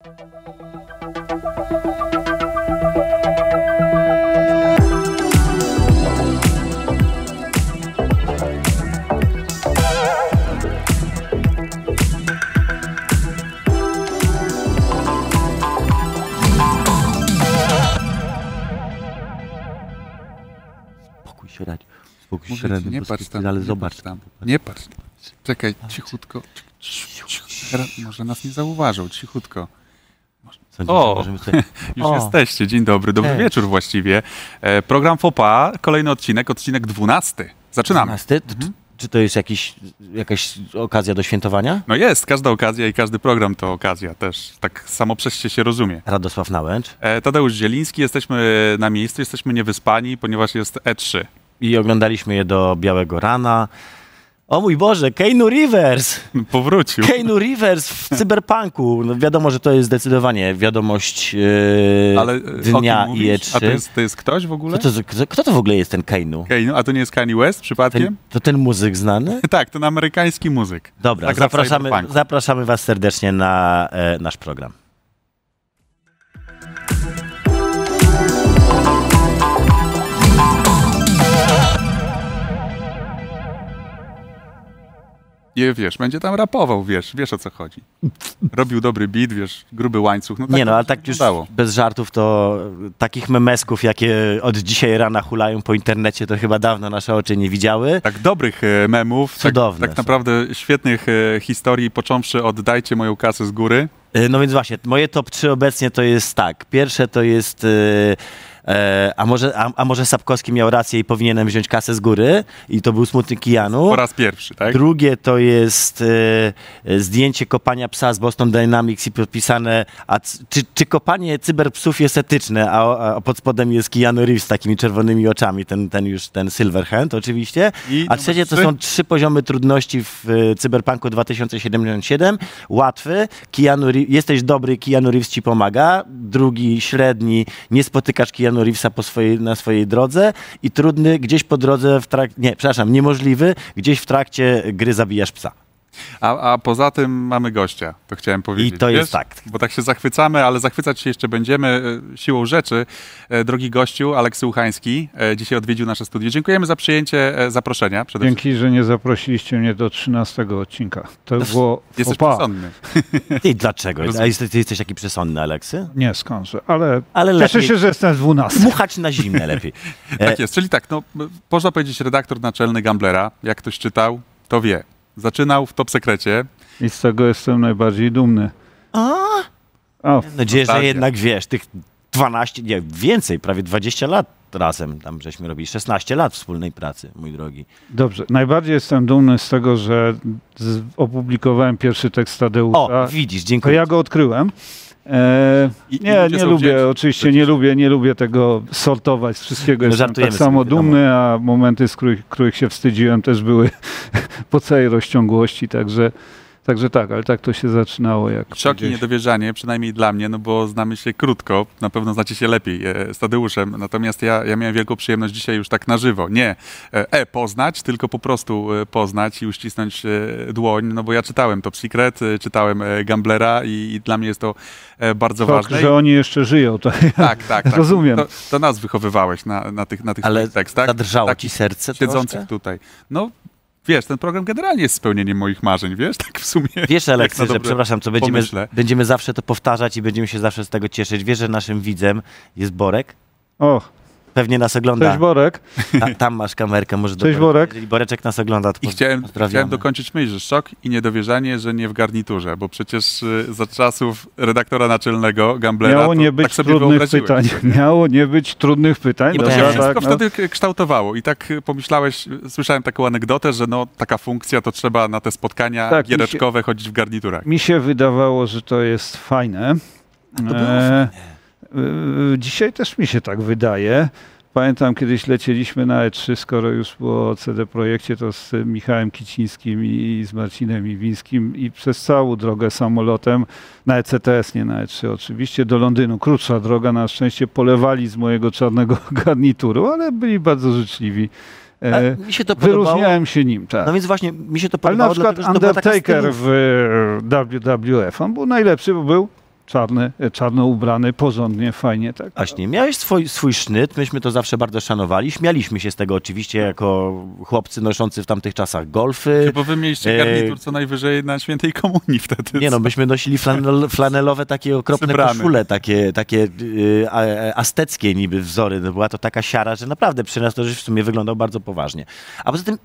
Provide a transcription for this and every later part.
Spokój się. Spokój się, ci, Radziu, nie patrz tam, ale zobacz patrz tam. Nie patrz. Czekaj, cichutko. Ciu, ciu. Teraz Może nas nie zauważył, cichutko. Sądzisz, O! możemy sobie... Już O. jesteście, dzień dobry, dobry Hej. wieczór właściwie. E, program FOPA, kolejny odcinek, odcinek 12. Zaczynamy. 12? Czy, czy to jest jakiś, jakaś okazja do świętowania? No jest, każda okazja i każdy program to okazja też. Tak samo przez się się rozumie. Radosław Nałęcz. E, Tadeusz Zieliński, jesteśmy na miejscu, jesteśmy niewyspani, ponieważ jest E E3. I oglądaliśmy je do Białego Rana. O mój Boże, Keanu Rivers! Powrócił. Keanu Rivers w cyberpunku. No wiadomo, że to jest zdecydowanie wiadomość yy, Ale e, o dnia i? E3. A to jest, to jest ktoś w ogóle? Kto, to, kto, kto to w ogóle jest ten Keanu? Okej, no, a to nie jest Kanye West przypadkiem? Ten, to ten muzyk znany? Tak, ten amerykański muzyk. Dobra, Tak zapraszamy, zapraszamy Was serdecznie na e, nasz program. I wiesz, będzie tam rapował, wiesz, wiesz o co chodzi. Robił dobry beat, wiesz, gruby łańcuch. No tak nie no, ale tak już wyglądało. bez żartów, to takich memesków, jakie od dzisiaj rana hulają po internecie, to chyba dawno nasze oczy nie widziały. Tak dobrych e, memów, tak, Cudowne tak są. naprawdę świetnych e, historii, począwszy od dajcie moją kasę z góry. E, No więc właśnie, moje top 3 obecnie to jest tak. Pierwsze to jest. e, E, a, może, a, a może Sapkowski miał rację i powinienem wziąć kasę z góry i to był smutny Kijanu. Po raz pierwszy, tak? Drugie to jest e, zdjęcie kopania psa z Boston Dynamics i podpisane, a c- czy, czy kopanie cyberpsów jest etyczne, a, a pod spodem jest Keanu Reeves z takimi czerwonymi oczami, ten, ten już, ten Silverhand oczywiście. I a trzecie to są trzy poziomy trudności w e, Cyberpunku 2077. Łatwy, Reeves, jesteś dobry, Keanu Reeves ci pomaga. Drugi, średni, nie spotykasz Keanu Reevesa po swojej, na swojej drodze. I trudny, gdzieś po drodze w trakcie, nie, przepraszam, niemożliwy, gdzieś w trakcie gry zabijasz psa. A, a poza tym mamy gościa, to chciałem powiedzieć. I to wiesz? jest tak. Bo tak się zachwycamy, ale zachwycać się jeszcze będziemy e, siłą rzeczy. E, Drogi gościu, Aleksy Uchański, e, dzisiaj odwiedził nasze studio. Dziękujemy za przyjęcie zaproszenia. Wszystkim. Dzięki, że nie zaprosiliście mnie do 13 odcinka. To było Jesteś pas. przesądny. Ty dlaczego? A jesteś, ty jesteś taki przesądny, Aleksy? Nie, skądże, ale, Ale cieszę lepiej się, że jestem z 12. dmuchać na zimne lepiej. Tak jest, czyli tak, no, można powiedzieć redaktor naczelny Gamblera, jak ktoś czytał, to wie. Zaczynał w top sekrecie, I z tego jestem najbardziej dumny. a, A, mam nadzieję, że jednak wiesz, tych 12, nie, więcej, prawie 20 lat razem tam żeśmy robili, 16 lat wspólnej pracy, mój drogi. dobrze. Najbardziej jestem dumny z tego, że z, opublikowałem pierwszy tekst Tadeusza. O, widzisz, to dziękuję. ja go odkryłem. E, I- nie, nie lubię, oczywiście nie lubię, nie lubię tego sortować z wszystkiego. No, Jestem tak samo dumny, a momenty, z których, których się wstydziłem też były po całej rozciągłości, także, także tak, ale tak to się zaczynało. Jak Szok i powiedziałeś. niedowierzanie, przynajmniej dla mnie, no bo znamy się krótko, na pewno znacie się lepiej e, z Tadeuszem, natomiast ja, ja miałem wielką przyjemność dzisiaj już tak na żywo, nie e, e poznać, tylko po prostu e, poznać i uścisnąć e, dłoń, no bo ja czytałem Top Secret, e, czytałem e, Gamblera i, i dla mnie jest to e, bardzo Fakt, ważne. że oni jeszcze żyją. To Tak, tak, tak. Rozumiem. To, to nas wychowywałeś na, na tych, na tych Ale tekstach. zadrżało ci takich serce Siedzących troszkę? tutaj. No, wiesz, ten program generalnie jest spełnieniem moich marzeń, wiesz, tak w sumie. Wiesz, Aleksy, że przepraszam, co będziemy, będziemy zawsze to powtarzać i będziemy się zawsze z tego cieszyć. Wiesz, że naszym widzem jest Borek? O, Pewnie nas ogląda. cześć Borek. Ta, tam masz kamerkę, może do Cześć, Borek. Borek. Jeżeli Boreczek nas ogląda, to I chciałem, chciałem dokończyć myśl, że szok i niedowierzanie, że nie w garniturze, bo przecież y, za czasów redaktora naczelnego Gamblera Miało nie być tak sobie trudnych pytań. Miało nie być trudnych pytań. I to się tak, wszystko no. wtedy kształtowało i tak y, pomyślałeś, y, słyszałem taką anegdotę, że no taka funkcja to trzeba na te spotkania Tak, mi się- giereczkowe chodzić w garniturach. Mi się wydawało, że to jest fajne. to było E, y, Dzisiaj też mi się tak wydaje. Pamiętam kiedyś lecieliśmy na E3, skoro już było o CD Projekcie, to z Michałem Kicińskim i z Marcinem Iwińskim i przez całą drogę samolotem, na ECTS, nie na E3 oczywiście, do Londynu. Krótsza droga, na szczęście polewali z mojego czarnego garnituru, ale byli bardzo życzliwi. E, A mi się to podobało. Wyróżniałem się nim, tak. No więc właśnie, mi się to Ale na podobało, przykład dlatego, Undertaker w WWF, on był najlepszy, bo był czarny, e, czarno ubrany, porządnie, fajnie. Tak. Właśnie, miałeś swój, swój sznyt, myśmy to zawsze bardzo szanowali, śmialiśmy się z tego oczywiście jako chłopcy noszący w tamtych czasach golfy. Bo wy mieliście garnitur co najwyżej na świętej komunii wtedy. Nie no, myśmy nosili flanel, flanelowe takie okropne Zebrane. koszule, takie, takie y, a- asteckie niby wzory. No, była to taka siara, że naprawdę przy nas to w sumie wyglądał bardzo poważnie. A poza tym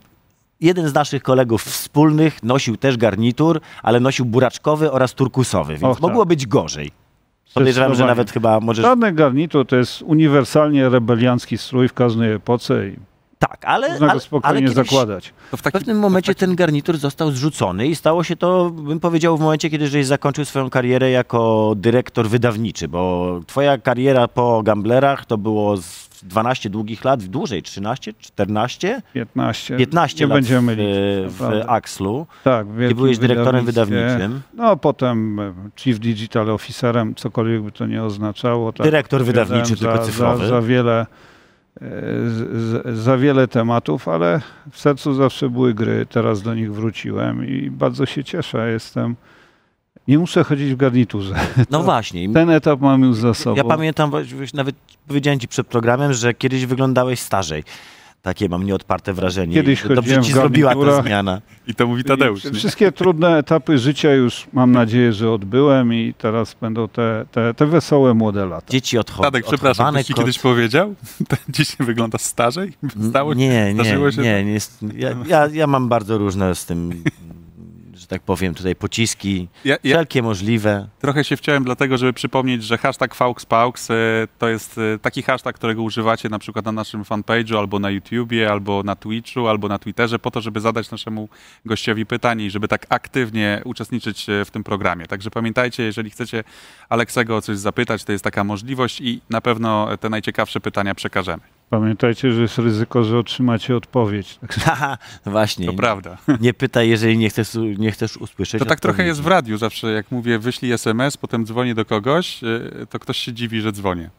jeden z naszych kolegów wspólnych nosił też garnitur, ale nosił buraczkowy oraz turkusowy, więc Och, tak. mogło być gorzej. Podejrzewam, że nawet chyba możesz... Czarny garnitur to jest uniwersalnie rebeliancki strój w każdej epoce i Tak, ale, można ale, go ale spokojnie kiedyś, zakładać. To w w takim, pewnym momencie ten garnitur został zrzucony i stało się to, bym powiedział, w momencie, kiedy żeś zakończył swoją karierę jako dyrektor wydawniczy, bo twoja kariera po Gamblerach to było z 12 długich lat, dłużej, 13, 14, 15. 15 nie lat będziemy w, w. Axlu tak, i byłeś dyrektorem wydawniczym. No, potem e, Chief Digital Officerem, cokolwiek by to nie oznaczało. Tak, Dyrektor wydawniczy, tylko cyfrowy. Za, za, wiele, e, za wiele tematów, ale w sercu zawsze były gry. Teraz do nich wróciłem i bardzo się cieszę. Jestem. Nie muszę chodzić w garniturze. No właśnie. i Ten etap mam już za sobą. Ja pamiętam, nawet powiedziałem ci przed programem, że kiedyś wyglądałeś starzej. Takie mam nieodparte wrażenie. Kiedyś Dobrze ci zrobiła ta zmiana. I to mówi Tadeusz. Wszystkie trudne etapy życia już mam nadzieję, że odbyłem i teraz będą te, te, te wesołe młode lata. Dzieci odchodzą. Tadek, przepraszam, ktoś ci kiedyś powiedział? Dzisiaj wygląda starzej? Stało się? Nie, nie, nie. nie jest, ja, ja, ja mam bardzo różne z tym, że tak powiem, tutaj pociski, Ja, ja wszelkie możliwe. trochę się wciąłem dlatego, żeby przypomnieć, że hashtag FauxPaux e, to jest e, taki hashtag, którego używacie na przykład na naszym fanpage'u, albo na YouTubie, albo na Twitchu, albo na Twitterze, po to, żeby zadać naszemu gościowi pytanie i żeby tak aktywnie uczestniczyć e, w tym programie. Także pamiętajcie, jeżeli chcecie Aleksego o coś zapytać, to jest taka możliwość i na pewno te najciekawsze pytania przekażemy. Pamiętajcie, że jest ryzyko, że otrzymacie odpowiedź. Haha, właśnie. To prawda. Nie pytaj, jeżeli nie chcesz, nie chcesz usłyszeć. To tak trochę odpowiedzi. jest w radiu zawsze, jak mówię, wyślij SMS, potem dzwonię do kogoś, e, to ktoś się dziwi, że dzwonię.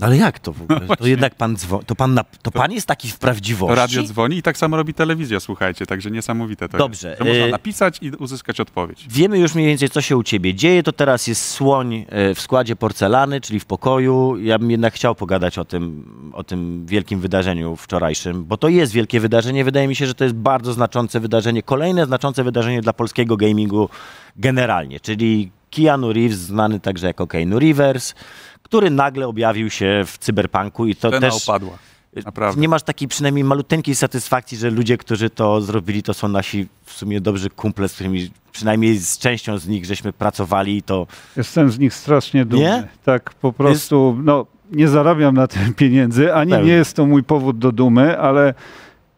Ale jak to w ogóle? To właśnie. jednak pan dzwoni. To, pan, na, to pan jest taki w To prawdziwości? radio dzwoni i tak samo robi telewizja, słuchajcie, także niesamowite to Dobrze, jest. Można e, napisać i uzyskać odpowiedź. Wiemy już mniej więcej, co się u ciebie dzieje. To teraz jest słoń e, w składzie porcelany, czyli w pokoju. Ja bym jednak chciał pogadać o tym, o tym wielkim wydarzeniu wczorajszym, bo to jest wielkie wydarzenie. Wydaje mi się, że to jest bardzo znaczące wydarzenie, kolejne znaczące wydarzenie dla polskiego gamingu generalnie, czyli Keanu Reeves, znany także jako Keanu Rivers, który nagle objawił się w cyberpunku i to Cena też... opadła. Naprawdę. Nie masz takiej przynajmniej maluteńkiej satysfakcji, że ludzie, którzy to zrobili, to są nasi w sumie dobrzy kumple, z którymi przynajmniej z częścią z nich żeśmy pracowali i to jestem z nich strasznie dumny. Nie? Tak, po prostu, no, nie zarabiam na tym pieniędzy, ani nie jest to mój powód do dumy, ale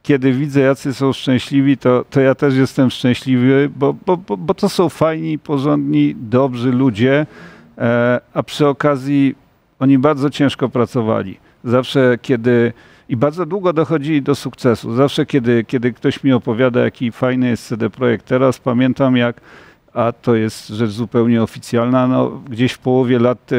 kiedy widzę, jacy są szczęśliwi, to, to ja też jestem szczęśliwy, bo, bo, bo, bo to są fajni, porządni, dobrzy ludzie, e, a przy okazji oni bardzo ciężko pracowali. Zawsze, kiedy i bardzo długo dochodzili do sukcesu. Zawsze, kiedy, kiedy ktoś mi opowiada, jaki fajny jest CD Projekt teraz, pamiętam jak, a to jest rzecz zupełnie oficjalna, no, gdzieś w połowie lat e,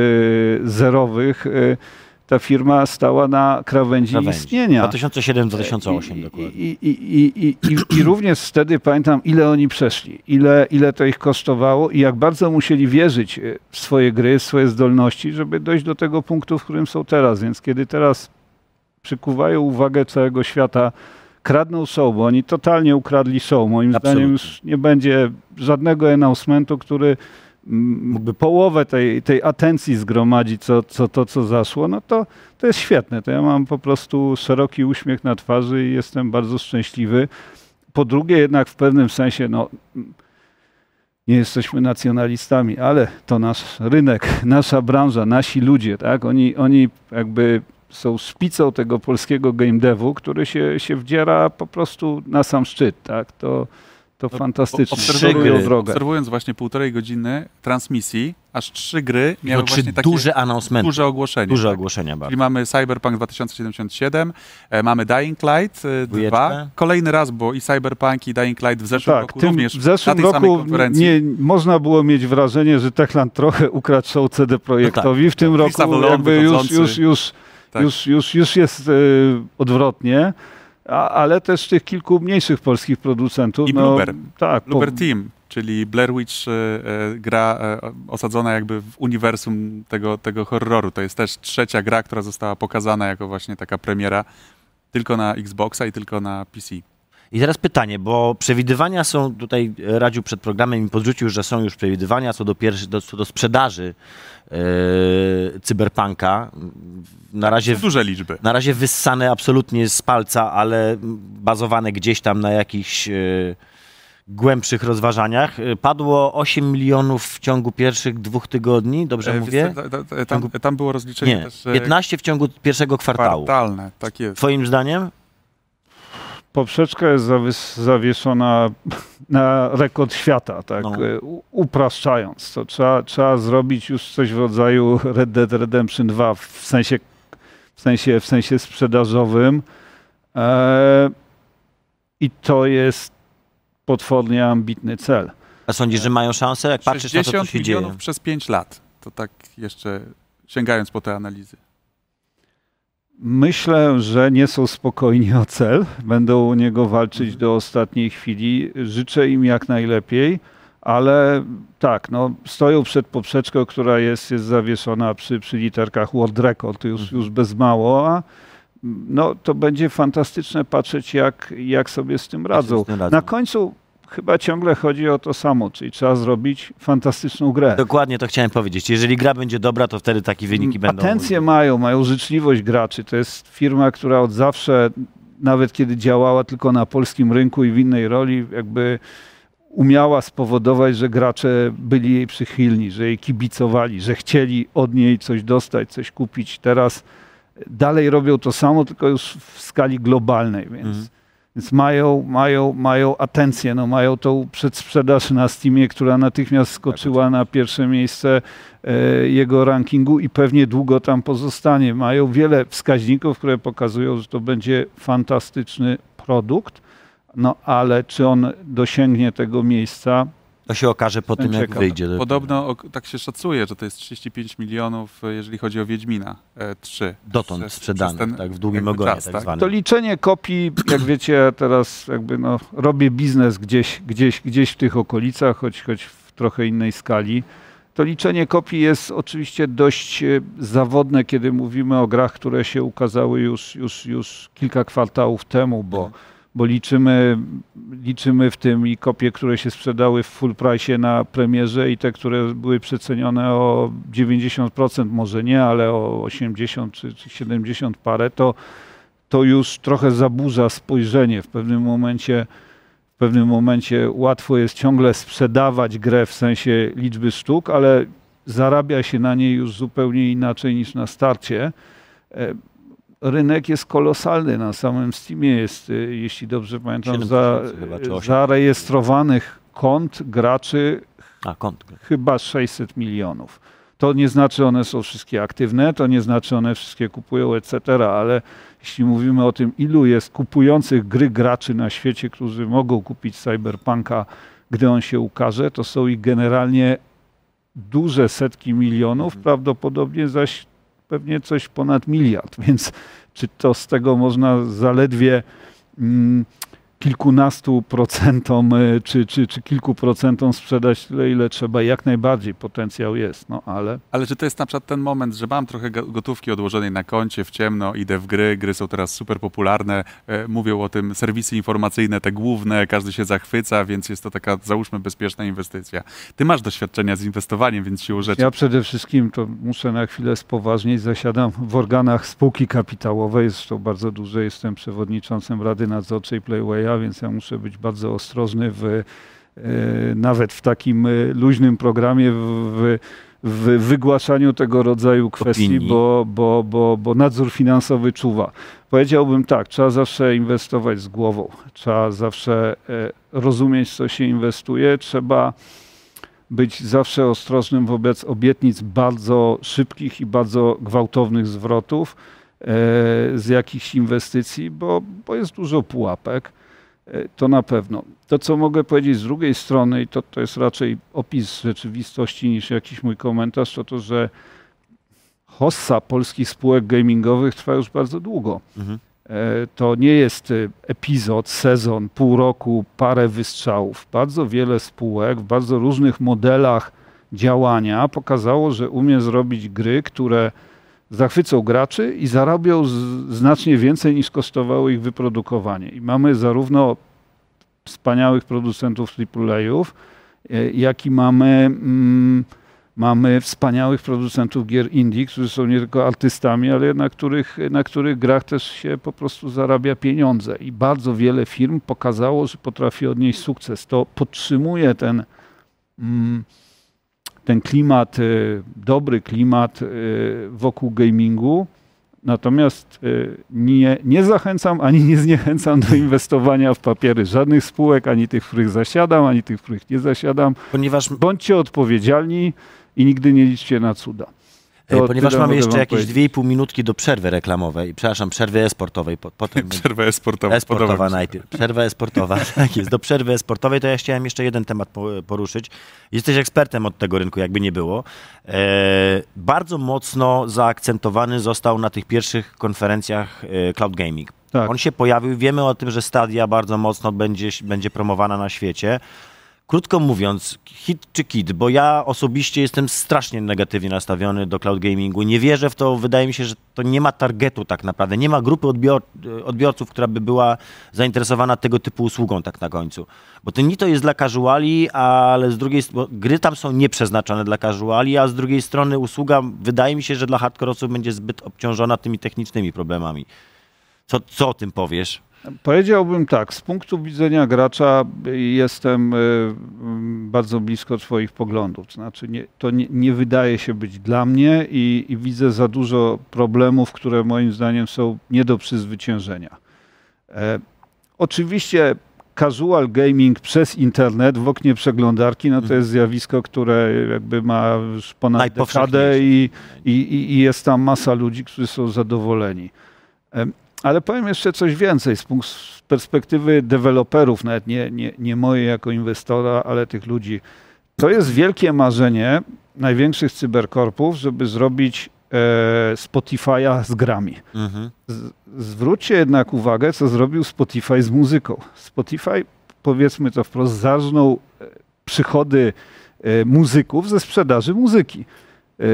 zerowych e, ta firma stała na krawędzi, krawędzi. istnienia. 2007-2008 I, dokładnie. I, i, i, i, również wtedy pamiętam, ile oni przeszli, ile, ile to ich kosztowało i jak bardzo musieli wierzyć e, w swoje gry, w swoje zdolności, żeby dojść do tego punktu, w którym są teraz. Więc kiedy teraz przykuwają uwagę całego świata, kradną show, bo oni totalnie ukradli show. Moim Absolutnie. zdaniem już nie będzie żadnego announcementu, który Mógłby- połowę tej, tej atencji zgromadzi, co, co to, co zaszło, no to, to jest świetne. To ja mam po prostu szeroki uśmiech na twarzy i jestem bardzo szczęśliwy. Po drugie, jednak w pewnym sensie, no, nie jesteśmy nacjonalistami, ale to nasz rynek, nasza branża, nasi ludzie, tak? Oni, oni jakby są szpicą tego polskiego game devu, który się, się wdziera po prostu na sam szczyt, tak? To, to No, fantastycznie. Obserwując, drogę. obserwując właśnie półtorej godziny transmisji, aż trzy gry miały trzy właśnie takie duże announcementy, duże ogłoszenie. duże tak. ogłoszenia bardzo. Czyli mamy Cyberpunk 2077, e, mamy Dying Light e, Dwójeczkę. 2. Kolejny raz, bo i Cyberpunk i Dying Light w zeszłym Tak, roku tym, również w zeszłym na tej samej roku konferencji. nie, można było mieć wrażenie, że Techland trochę ukradł show CD Projektowi. w tym Chris roku jakby już, już, już, Tak. już, już, już jest e, odwrotnie. A, ale też tych kilku mniejszych polskich producentów. I no, tak, po- Bloober Team, czyli Blair Witch e, e, gra e, osadzona jakby w uniwersum tego, tego horroru. To jest też trzecia gra, która została pokazana jako właśnie taka premiera tylko na Xboxa i tylko na PC. I teraz pytanie, bo przewidywania są, tutaj Radziu przed programem mi podrzucił, że są już przewidywania co do, pierwszy, do, co do sprzedaży cyberpunka. Na razie, duże liczby. Na razie wyssane absolutnie z palca, ale bazowane gdzieś tam na jakichś yy, głębszych rozważaniach. Padło 8 milionów w ciągu pierwszych dwóch tygodni, dobrze E, mówię? ta- ta- Tam, tam było rozliczenie Nie, też e, 15 w ciągu pierwszego kwartału. kwartalne, tak jest. Twoim zdaniem? Poprzeczka jest zawieszona na rekord świata, tak No. e, upraszczając. To trzeba, trzeba zrobić już coś w rodzaju Red Dead Redemption 2 w sensie, w sensie, w sensie sprzedażowym. E, I to jest potwornie ambitny cel. A sądzisz, że mają szansę? Jak patrzysz na to, co 60 się dzieje. milionów przez 5 lat. To tak jeszcze sięgając po te analizy. Myślę, że nie są spokojni o cel. Będą o niego walczyć do ostatniej chwili. Życzę im jak najlepiej, ale tak, no, stoją przed poprzeczką, która jest, jest zawieszona przy, przy literkach World Record, już, już bez mało, a no, to będzie fantastyczne patrzeć, jak, jak sobie z tym radzą. z tym radzą. Na końcu chyba ciągle chodzi o to samo, czyli trzeba zrobić fantastyczną grę. Dokładnie to chciałem powiedzieć. Jeżeli gra będzie dobra, to wtedy takie wyniki będą. Atencję mają, mają życzliwość graczy. To jest firma, która od zawsze, nawet kiedy działała tylko na polskim rynku i w innej roli, jakby umiała spowodować, że gracze byli jej przychylni, że jej kibicowali, że chcieli od niej coś dostać, coś kupić. Teraz dalej robią to samo, tylko już w skali globalnej, więc, Mhm. Więc mają, mają, mają atencję, no, mają tą przedsprzedaż na Steamie, która natychmiast skoczyła na pierwsze miejsce e, jego rankingu i pewnie długo tam pozostanie. Mają wiele wskaźników, które pokazują, że to będzie fantastyczny produkt, no ale czy on dosięgnie tego miejsca, To się okaże po tym, jak wyjdzie. do- Podobno ok- tak się szacuje, że to jest 35 milionów, e, jeżeli chodzi o Wiedźmina e, 3. Dotąd przez ten tak, w długim ogonie, czas, tak, tak? zwanym. To liczenie kopii, jak wiecie, ja teraz jakby no, robię biznes gdzieś, gdzieś, gdzieś w tych okolicach, choć, choć w trochę innej skali. To liczenie kopii jest oczywiście dość e, zawodne, kiedy mówimy o grach, które się ukazały już, już, już kilka kwartałów temu, bo, bo liczymy, liczymy w tym i kopie, które się sprzedały w full price na premierze i te, które były przecenione o 90%, może nie, ale o 80 czy, czy 70 parę, to to już trochę zaburza spojrzenie. W pewnym momencie, w pewnym momencie łatwo jest ciągle sprzedawać grę w sensie liczby sztuk, ale zarabia się na niej już zupełnie inaczej niż na starcie. Rynek jest kolosalny. Na samym Steamie jest, e, jeśli dobrze pamiętam, 7 za, chyba, 8. zarejestrowanych kont graczy A, kont. chyba 600 milionów. To nie znaczy, one są wszystkie aktywne, to nie znaczy, one wszystkie kupują, etc., ale jeśli mówimy o tym, ilu jest kupujących gry graczy na świecie, którzy mogą kupić Cyberpunka, gdy on się ukaże, to są ich generalnie duże setki milionów, prawdopodobnie zaś pewnie coś ponad miliard, więc czy to z tego można zaledwie mm, kilkunastu procentom, y, czy, czy, czy kilku procentom sprzedać tyle, ile trzeba. Jak najbardziej potencjał jest, no ale Ale czy to jest na przykład ten moment, że mam trochę go- gotówki odłożonej na koncie w ciemno, idę w gry, gry są teraz super popularne, e, mówią o tym serwisy informacyjne, te główne, każdy się zachwyca, więc jest to taka, załóżmy, bezpieczna inwestycja. Ty masz doświadczenia z inwestowaniem, więc siłą rzeczy ja przede wszystkim to muszę na chwilę spoważnieć. Zasiadam w organach spółki kapitałowej, zresztą bardzo duże, jestem przewodniczącym Rady Nadzorczej Playwaya, więc ja muszę być bardzo ostrożny w, e, nawet w takim e, luźnym programie, w, w, wygłaszaniu tego rodzaju kwestii, bo, bo, bo, bo nadzór finansowy czuwa. Powiedziałbym tak, trzeba zawsze inwestować z głową, trzeba zawsze e, rozumieć, co się inwestuje, trzeba być zawsze ostrożnym wobec obietnic bardzo szybkich i bardzo gwałtownych zwrotów z jakichś inwestycji, bo, bo jest dużo pułapek. E, To na pewno. To, co mogę powiedzieć z drugiej strony, i to, to jest raczej opis rzeczywistości niż jakiś mój komentarz, to to, że hossa polskich spółek gamingowych trwa już bardzo długo. Mhm. to nie jest epizod, sezon, pół roku, parę wystrzałów. Bardzo wiele spółek w bardzo różnych modelach działania pokazało, że umie zrobić gry, które zachwycą graczy i zarabią znacznie więcej niż kosztowało ich wyprodukowanie. I mamy zarówno wspaniałych producentów AAA-ów, e, jak i mamy, mm, mamy wspaniałych producentów gier indie, którzy są nie tylko artystami, ale na których, na których grach też się po prostu zarabia pieniądze. I bardzo wiele firm pokazało, że potrafi odnieść sukces. To podtrzymuje ten. Mm, ten klimat, y, dobry klimat y, wokół gamingu. Natomiast y, nie, nie zachęcam ani nie zniechęcam do inwestowania w papiery żadnych spółek, ani tych, w których zasiadam, ani tych, w których nie zasiadam. Ponieważ bądźcie odpowiedzialni i nigdy nie liczcie na cuda. To Ponieważ mamy jeszcze jakieś dwie i pół minutki do przerwy reklamowej, przepraszam, przerwy esportowej. Po, potem Przerwa esportowa. Esportowa najpierw. Przerwa esportowa, tak jest. Do przerwy esportowej to ja chciałem jeszcze jeden temat poruszyć. Jesteś ekspertem od tego rynku, jakby nie było. E, bardzo mocno zaakcentowany został na tych pierwszych konferencjach e, Cloud Gaming. Tak. On się pojawił, wiemy o tym, że Stadia bardzo mocno będzie, będzie promowana na świecie. Krótko mówiąc, hit czy kit, bo ja osobiście jestem strasznie negatywnie nastawiony do cloud gamingu. Nie wierzę w to, wydaje mi się, że to nie ma targetu tak naprawdę, nie ma grupy odbior odbiorców, która by była zainteresowana tego typu usługą tak na końcu. Bo to nie to jest dla casuali, ale z drugiej strony, gry tam są nieprzeznaczone dla casuali, a z drugiej strony usługa wydaje mi się, że dla hardkorowców będzie zbyt obciążona tymi technicznymi problemami. Co, co o tym powiesz? Powiedziałbym tak, z punktu widzenia gracza jestem y, bardzo blisko Twoich poglądów. To znaczy, nie, to nie, nie, wydaje się być dla mnie i, i, widzę za dużo problemów, które moim zdaniem są nie do przezwyciężenia. E, oczywiście casual gaming przez internet w oknie przeglądarki, no to mhm. jest zjawisko, które jakby ma już ponad dekadę i, i, i jest tam masa ludzi, którzy są zadowoleni. Ale powiem jeszcze coś więcej z, z perspektywy deweloperów, nawet nie, nie, nie moje jako inwestora, ale tych ludzi. To jest wielkie marzenie największych cyberkorpów, żeby zrobić e, Spotify'a z grami. Mhm. Z, zwróćcie jednak uwagę, co zrobił Spotify z muzyką. Spotify, powiedzmy to wprost, zarżnął e, przychody e, muzyków ze sprzedaży muzyki. E,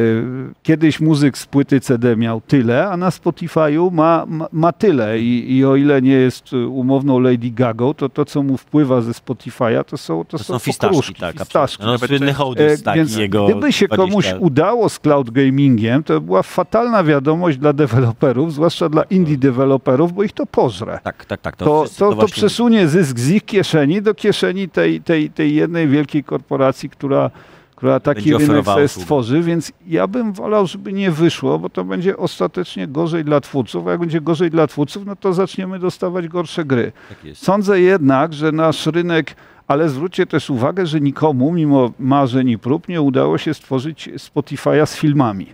kiedyś muzyk z płyty CD miał tyle, a na Spotify'u ma, ma, ma, tyle I, I, o ile nie jest umowną Lady Gaga, to to, co mu wpływa ze Spotify'a, to są, to, to są, są fistaszki. Tak, fistaszki. No, słynny hołdys taki Więc jego Gdyby się 20... komuś udało z cloud gamingiem, to była fatalna wiadomość dla deweloperów, zwłaszcza dla indie deweloperów, bo ich to pożre. Tak, tak, tak. To, to, to, to właśnie... przesunie zysk z ich kieszeni do kieszeni tej, tej, tej jednej wielkiej korporacji, która która taki rynek sobie stworzy, więc ja bym wolał, żeby nie wyszło, bo to będzie ostatecznie gorzej dla twórców, a jak będzie gorzej dla twórców, no to zaczniemy dostawać gorsze gry. Tak Sądzę jednak, że nasz rynek ale zwróćcie też uwagę, że nikomu, mimo marzeń i prób, nie udało się stworzyć Spotify'a z filmami.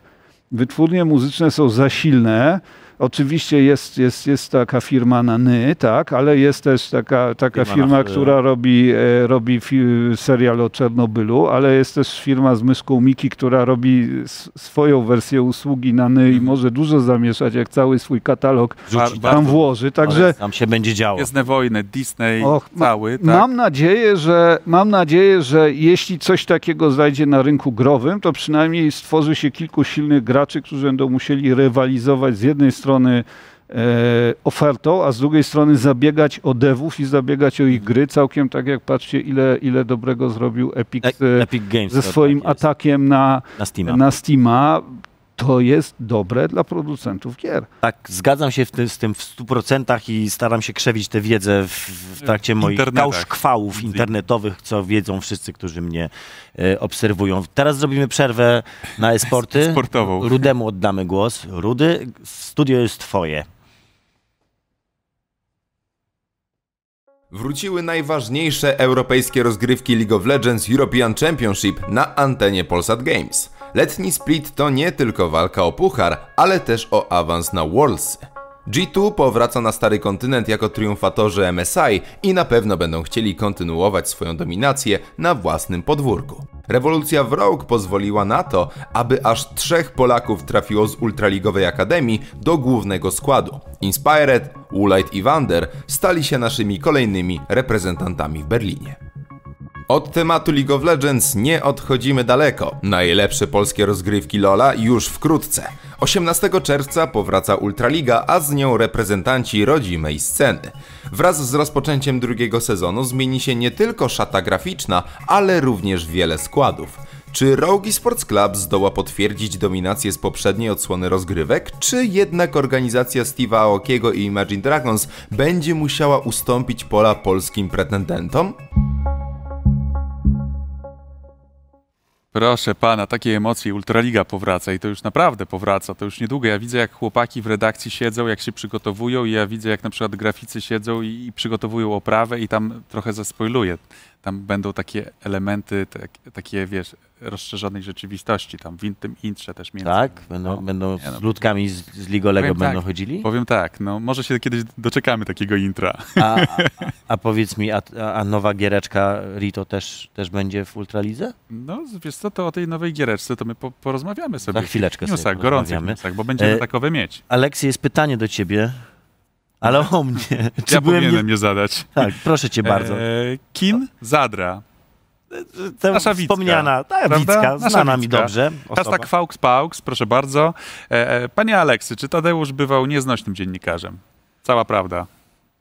Wytwórnie muzyczne są za silne, Oczywiście jest, jest, jest taka firma na ny, tak, ale jest też taka, taka firma, firma która robi, e, robi serial o Czernobylu, ale jest też firma z myszką Miki, która robi swoją wersję usługi na ny i mhm. może dużo zamieszać, jak cały swój katalog Rzuci, tam włoży. Także tam się będzie działo. Jest wojny, Disney och, cały. Tak? Mam nadzieję, że mam nadzieję, że jeśli coś takiego zajdzie na rynku growym, to przynajmniej stworzy się kilku silnych graczy, którzy będą musieli rywalizować z jednej strony strony e, ofertą, a z drugiej strony zabiegać o devów i zabiegać o ich gry, całkiem tak jak patrzcie, ile, ile dobrego zrobił Epic, e, Epic Games, ze swoim tak atakiem na, na, Steama. na Steama to jest dobre dla producentów gier. Tak, zgadzam się ty, z tym w 100% i staram się krzewić tę wiedzę w, w trakcie moich kałszkwałów internetowych, co wiedzą wszyscy, którzy mnie e, obserwują. Teraz zrobimy przerwę na esporty. Sportową. Rudemu oddamy głos. Rudy, studio jest twoje. Wróciły najważniejsze europejskie rozgrywki League of Legends European Championship na antenie Polsat Games. Letni split to nie tylko walka o puchar, ale też o awans na Worlds. G2 powraca na stary kontynent jako triumfatorzy MSI i na pewno będą chcieli kontynuować swoją dominację na własnym podwórku. Rewolucja w Rogue pozwoliła na to, aby aż trzech Polaków trafiło z Ultraligowej Akademii do głównego składu. Inspired, Woolite i Wander stali się naszymi kolejnymi reprezentantami w Berlinie. Od tematu League of Legends nie odchodzimy daleko. Najlepsze polskie rozgrywki LoLa już wkrótce. 18 czerwca powraca Ultraliga, a z nią reprezentanci rodzimej sceny. Wraz z rozpoczęciem drugiego sezonu zmieni się nie tylko szata graficzna, ale również wiele składów. Czy Rogue Sports Club zdoła potwierdzić dominację z poprzedniej odsłony rozgrywek, czy jednak organizacja Steve'a Aokiego i Imagine Dragons będzie musiała ustąpić pola polskim pretendentom? Proszę pana, takie emocje, Ultraliga powraca i to już naprawdę powraca, to już niedługo. Ja widzę, jak chłopaki w redakcji siedzą, jak się przygotowują i ja widzę, jak na przykład graficy siedzą i, i przygotowują oprawę i tam trochę zaspoiluję. Tam będą takie elementy, tak, takie, wiesz, rozszerzonej rzeczywistości, tam w tym intrze też między Tak? Będą, No. będą no. z ludkami z, z Ligo Lego Powiem będą tak. chodzili? Powiem tak, no może się kiedyś doczekamy takiego intra. A, a, a powiedz mi, a, a nowa giereczka Rito też, też będzie w Ultralidze? No, wiesz co, to o tej nowej giereczce to my po, porozmawiamy sobie. Za chwileczkę w sobie newsach, gorących porozmawiamy. newsach, bo będziemy E, takowe mieć. Aleksy, jest pytanie do ciebie, ale o mnie. Czy Ja byłem powinienem nie... je zadać. Tak, proszę cię bardzo. E, Kin Zadra. Ta nasza Wicka, wspomniana, ta? Wicka, Nasza znana mi dobrze. Hashtag Faux Paux, proszę bardzo. E, e, panie Aleksy, czy Tadeusz bywał nieznośnym dziennikarzem? Cała prawda.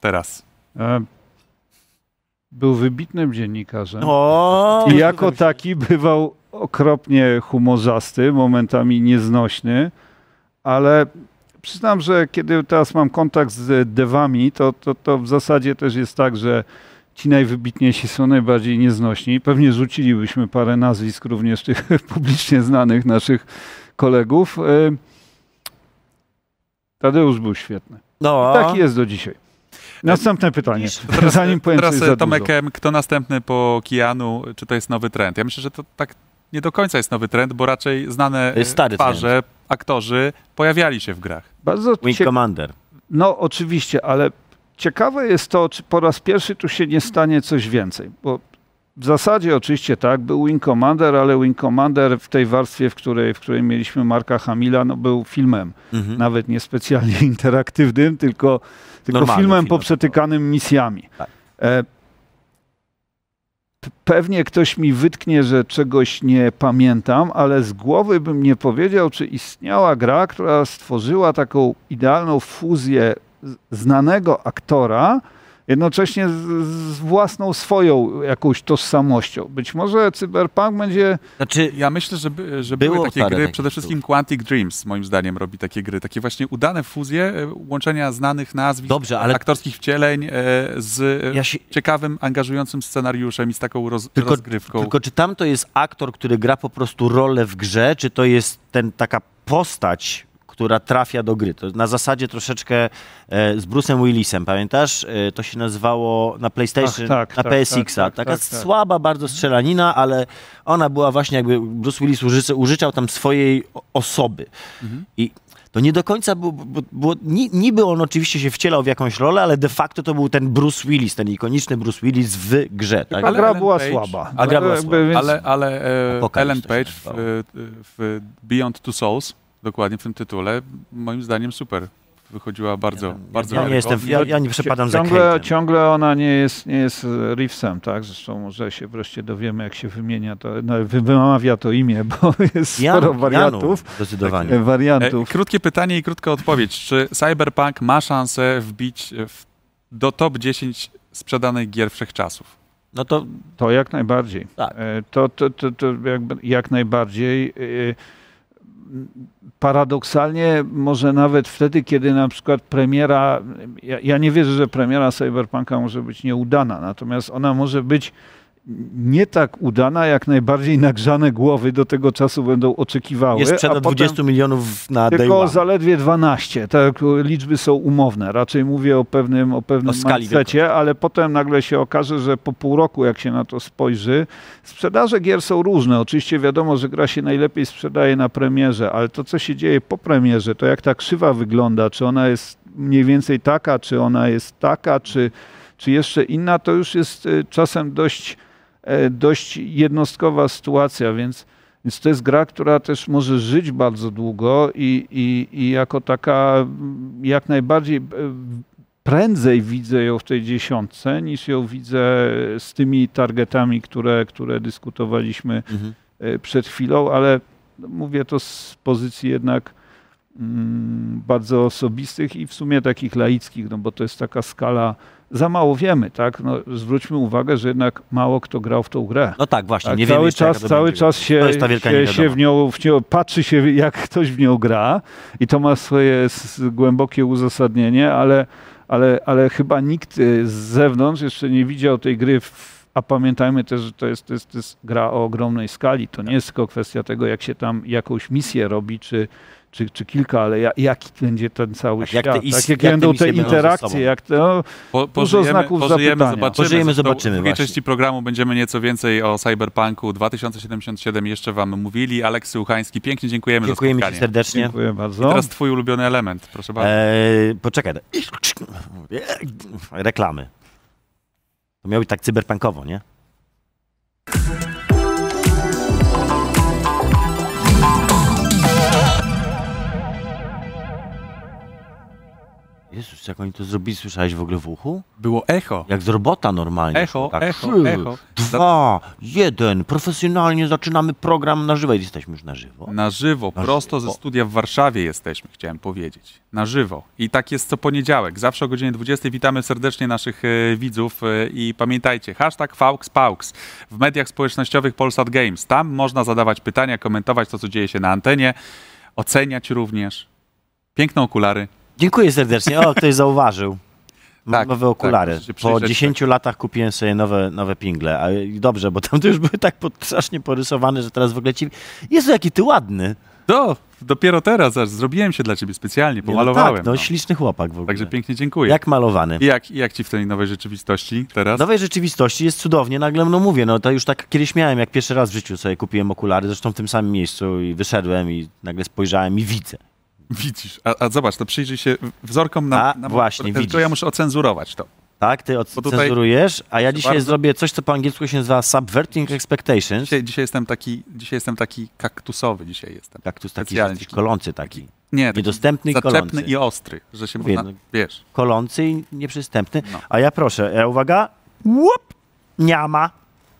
Teraz. E, Był wybitnym dziennikarzem. O, I jako taki bywał okropnie humorzasty, momentami nieznośny, ale przyznam, że kiedy teraz mam kontakt z devami, to, to, to w zasadzie też jest tak, że ci najwybitniejsi są najbardziej nieznośni. Pewnie rzucilibyśmy parę nazwisk również tych publicznie znanych naszych kolegów. E, Tadeusz był świetny. No, Taki jest do dzisiaj. Następne pytanie. Zanim powiem Teraz Tomek kto następny po Kianu? Czy to jest nowy trend? Ja myślę, że to tak nie do końca jest nowy trend, bo raczej znane stary twarze, aktorzy pojawiali się w grach. Bardzo Wing cie- Commander. No oczywiście, ale ciekawe jest to, czy po raz pierwszy tu się nie stanie coś więcej, bo w zasadzie oczywiście tak, był Wing Commander, ale Wing Commander w tej warstwie, w której, w której mieliśmy Marka Hamila, no był filmem, Mhm. nawet niespecjalnie interaktywnym, tylko, tylko filmem filmem. poprzetykanym misjami. Tak. E, Pewnie ktoś mi wytknie, że czegoś nie pamiętam, ale z głowy bym nie powiedział, czy istniała gra, która stworzyła taką idealną fuzję znanego aktora, jednocześnie z, z własną swoją jakąś tożsamością. Być może Cyberpunk będzie Znaczy, Ja myślę, że, by, że były takie gry, przede wszystkim Quantic Dreams moim zdaniem robi takie gry, takie właśnie udane fuzje, e, łączenia znanych nazwisk, Dobrze, ale- aktorskich wcieleń e, z ja się, ciekawym, angażującym scenariuszem i z taką roz, Tylko- rozgrywką. Tylko czy tam to jest aktor, który gra po prostu rolę w grze, czy to jest ten, taka postać, która trafia do gry? To na zasadzie troszeczkę e, z Bruce'em Willisem, pamiętasz? E, to się nazywało na PlayStation, Ach, tak, na tak, PSX-a. tak, tak, taka tak, tak. słaba bardzo strzelanina, ale ona była właśnie jakby Bruce Willis użyczy, użyczał tam swojej osoby. Mhm. I to nie do końca było, było, było ni- niby on oczywiście się wcielał w jakąś rolę, ale de facto to był ten Bruce Willis, ten ikoniczny Bruce Willis w grze. Tak? A Ale gra była Page- słaba. A gra była słaba. Ale, ale e, Ellen Page w, w Beyond Two Souls, dokładnie w tym tytule, moim zdaniem super. Wychodziła bardzo, bardzo ja nie wiarygodnie. jestem, ja, ja nie przepadam za ciągle, Cage'em. ciągle ona nie jest, nie jest Reevesem, tak? Zresztą może się wreszcie dowiemy, jak się wymienia to, no, wy- wymawia to imię, bo jest Janu, sporo wariantów. Janu, zdecydowanie. e, E, Wariantów. krótkie pytanie i krótka odpowiedź. Czy Cyberpunk ma szansę wbić w, do top 10 sprzedanych gier wszechczasów? No to To jak najbardziej. Tak. E, To, to, to, to jakby, jak najbardziej. E, Paradoksalnie, może nawet wtedy, kiedy na przykład premiera, ja, ja nie wierzę, że premiera Cyberpunka może być nieudana, natomiast ona może być nie tak udana, jak najbardziej nagrzane głowy do tego czasu będą oczekiwały. nie sprzeda a potem- 20 milionów na day Tylko one. zaledwie 12. Tak, liczby są umowne. Raczej mówię o pewnym, o pewnym O skali mindsecie, ale potem nagle się okaże, że po pół roku, jak się na to spojrzy, sprzedaże gier są różne. Oczywiście wiadomo, że gra się najlepiej sprzedaje na premierze, ale to, co się dzieje po premierze, to jak ta krzywa wygląda, czy ona jest mniej więcej taka, czy ona jest taka, czy, czy jeszcze inna, to już jest y, czasem dość, dość jednostkowa sytuacja, więc, więc to jest gra, która też może żyć bardzo długo i, i, i jako taka mm, jak najbardziej e, prędzej widzę ją w tej dziesiątce, niż ją widzę z tymi targetami, które, które dyskutowaliśmy Mhm. e, przed chwilą, ale mówię to z pozycji jednak mm, bardzo osobistych i w sumie takich laickich, no bo to jest taka skala, za mało wiemy, tak? No, zwróćmy uwagę, że jednak mało kto grał w tą grę. No tak, właśnie, Tak, nie wiemy cały jaka czas, cały czas się, się, się w nią, w nią patrzy się, jak ktoś w nią gra i to ma swoje głębokie uzasadnienie, ale, ale, ale chyba nikt y, z zewnątrz jeszcze nie widział tej gry, w, a pamiętajmy też, że to jest, to, jest, to jest gra o ogromnej skali. To nie jest tylko kwestia tego, jak się tam jakąś misję robi, czy, czy, czy kilka, ale ja, jaki będzie ten cały Tak, jak świat, te is- tak, jak jakie te będą te interakcje, jak to, Po, Dużo znaków pożyjemy, zapytania. zobaczymy. Pożyjemy, zobaczymy W drugiej części programu będziemy nieco więcej o Cyberpunku 2077 jeszcze wam mówili. Aleksy Uchański, pięknie dziękujemy, Dziękujemy za Ci spotkanie. serdecznie. dziękuję I bardzo. teraz twój ulubiony element, proszę bardzo. Eee, poczekaj. Reklamy. To miało być tak cyberpunkowo, nie? Jezus, jak oni to zrobili, słyszałeś w ogóle w uchu? Było echo. Jak z robota normalnie. Echo, tak. echo, Trzy, echo. Dwa, jeden. Profesjonalnie zaczynamy program na żywo. Jesteśmy już na żywo. Na żywo, Na prosto żywo. ze studia w Warszawie jesteśmy, chciałem powiedzieć. Na żywo. I tak jest co poniedziałek. Zawsze o godzinie 20 witamy serdecznie naszych e, widzów e, i pamiętajcie, hashtag FauxPaux w mediach społecznościowych Polsat Games. Tam można zadawać pytania, komentować to, co dzieje się na antenie, oceniać również. Piękne okulary. Dziękuję serdecznie. O, ktoś zauważył. Mam Tak, nowe okulary. tak, po przyjrzeć 10 latach kupiłem sobie nowe, nowe pingle. A dobrze, bo tam to już były tak strasznie porysowane, że teraz w ogóle ci... Jezu, jaki ty ładny. To, dopiero teraz, aż zrobiłem się dla ciebie specjalnie, Nie, pomalowałem. No tak, no, no. śliczny chłopak w ogóle. Także pięknie dziękuję. Jak malowany. I jak, i jak ci w tej nowej rzeczywistości teraz? W nowej rzeczywistości jest cudownie, nagle no mówię, no to już tak kiedyś miałem, jak pierwszy raz w życiu sobie kupiłem okulary, zresztą w tym samym miejscu i wyszedłem i nagle spojrzałem i widzę. Widzisz, a, a zobacz, to przyjrzyj się wzorkom na... A, na właśnie, tylko widzisz. ja muszę ocenzurować to. Tak, ty odcenzurujesz, a ja dzisiaj bardzo- zrobię coś, co po angielsku się nazywa subverting expectations. Dzisiaj, dzisiaj, jestem taki, dzisiaj jestem taki kaktusowy, dzisiaj jestem. Kaktus taki, kolący taki. Nie, taki Niedostępny i kolący. i ostry, że się Mówię, można, no. wiesz. Kolący i nieprzystępny. No. A ja proszę, e, uwaga. Łup! Niama.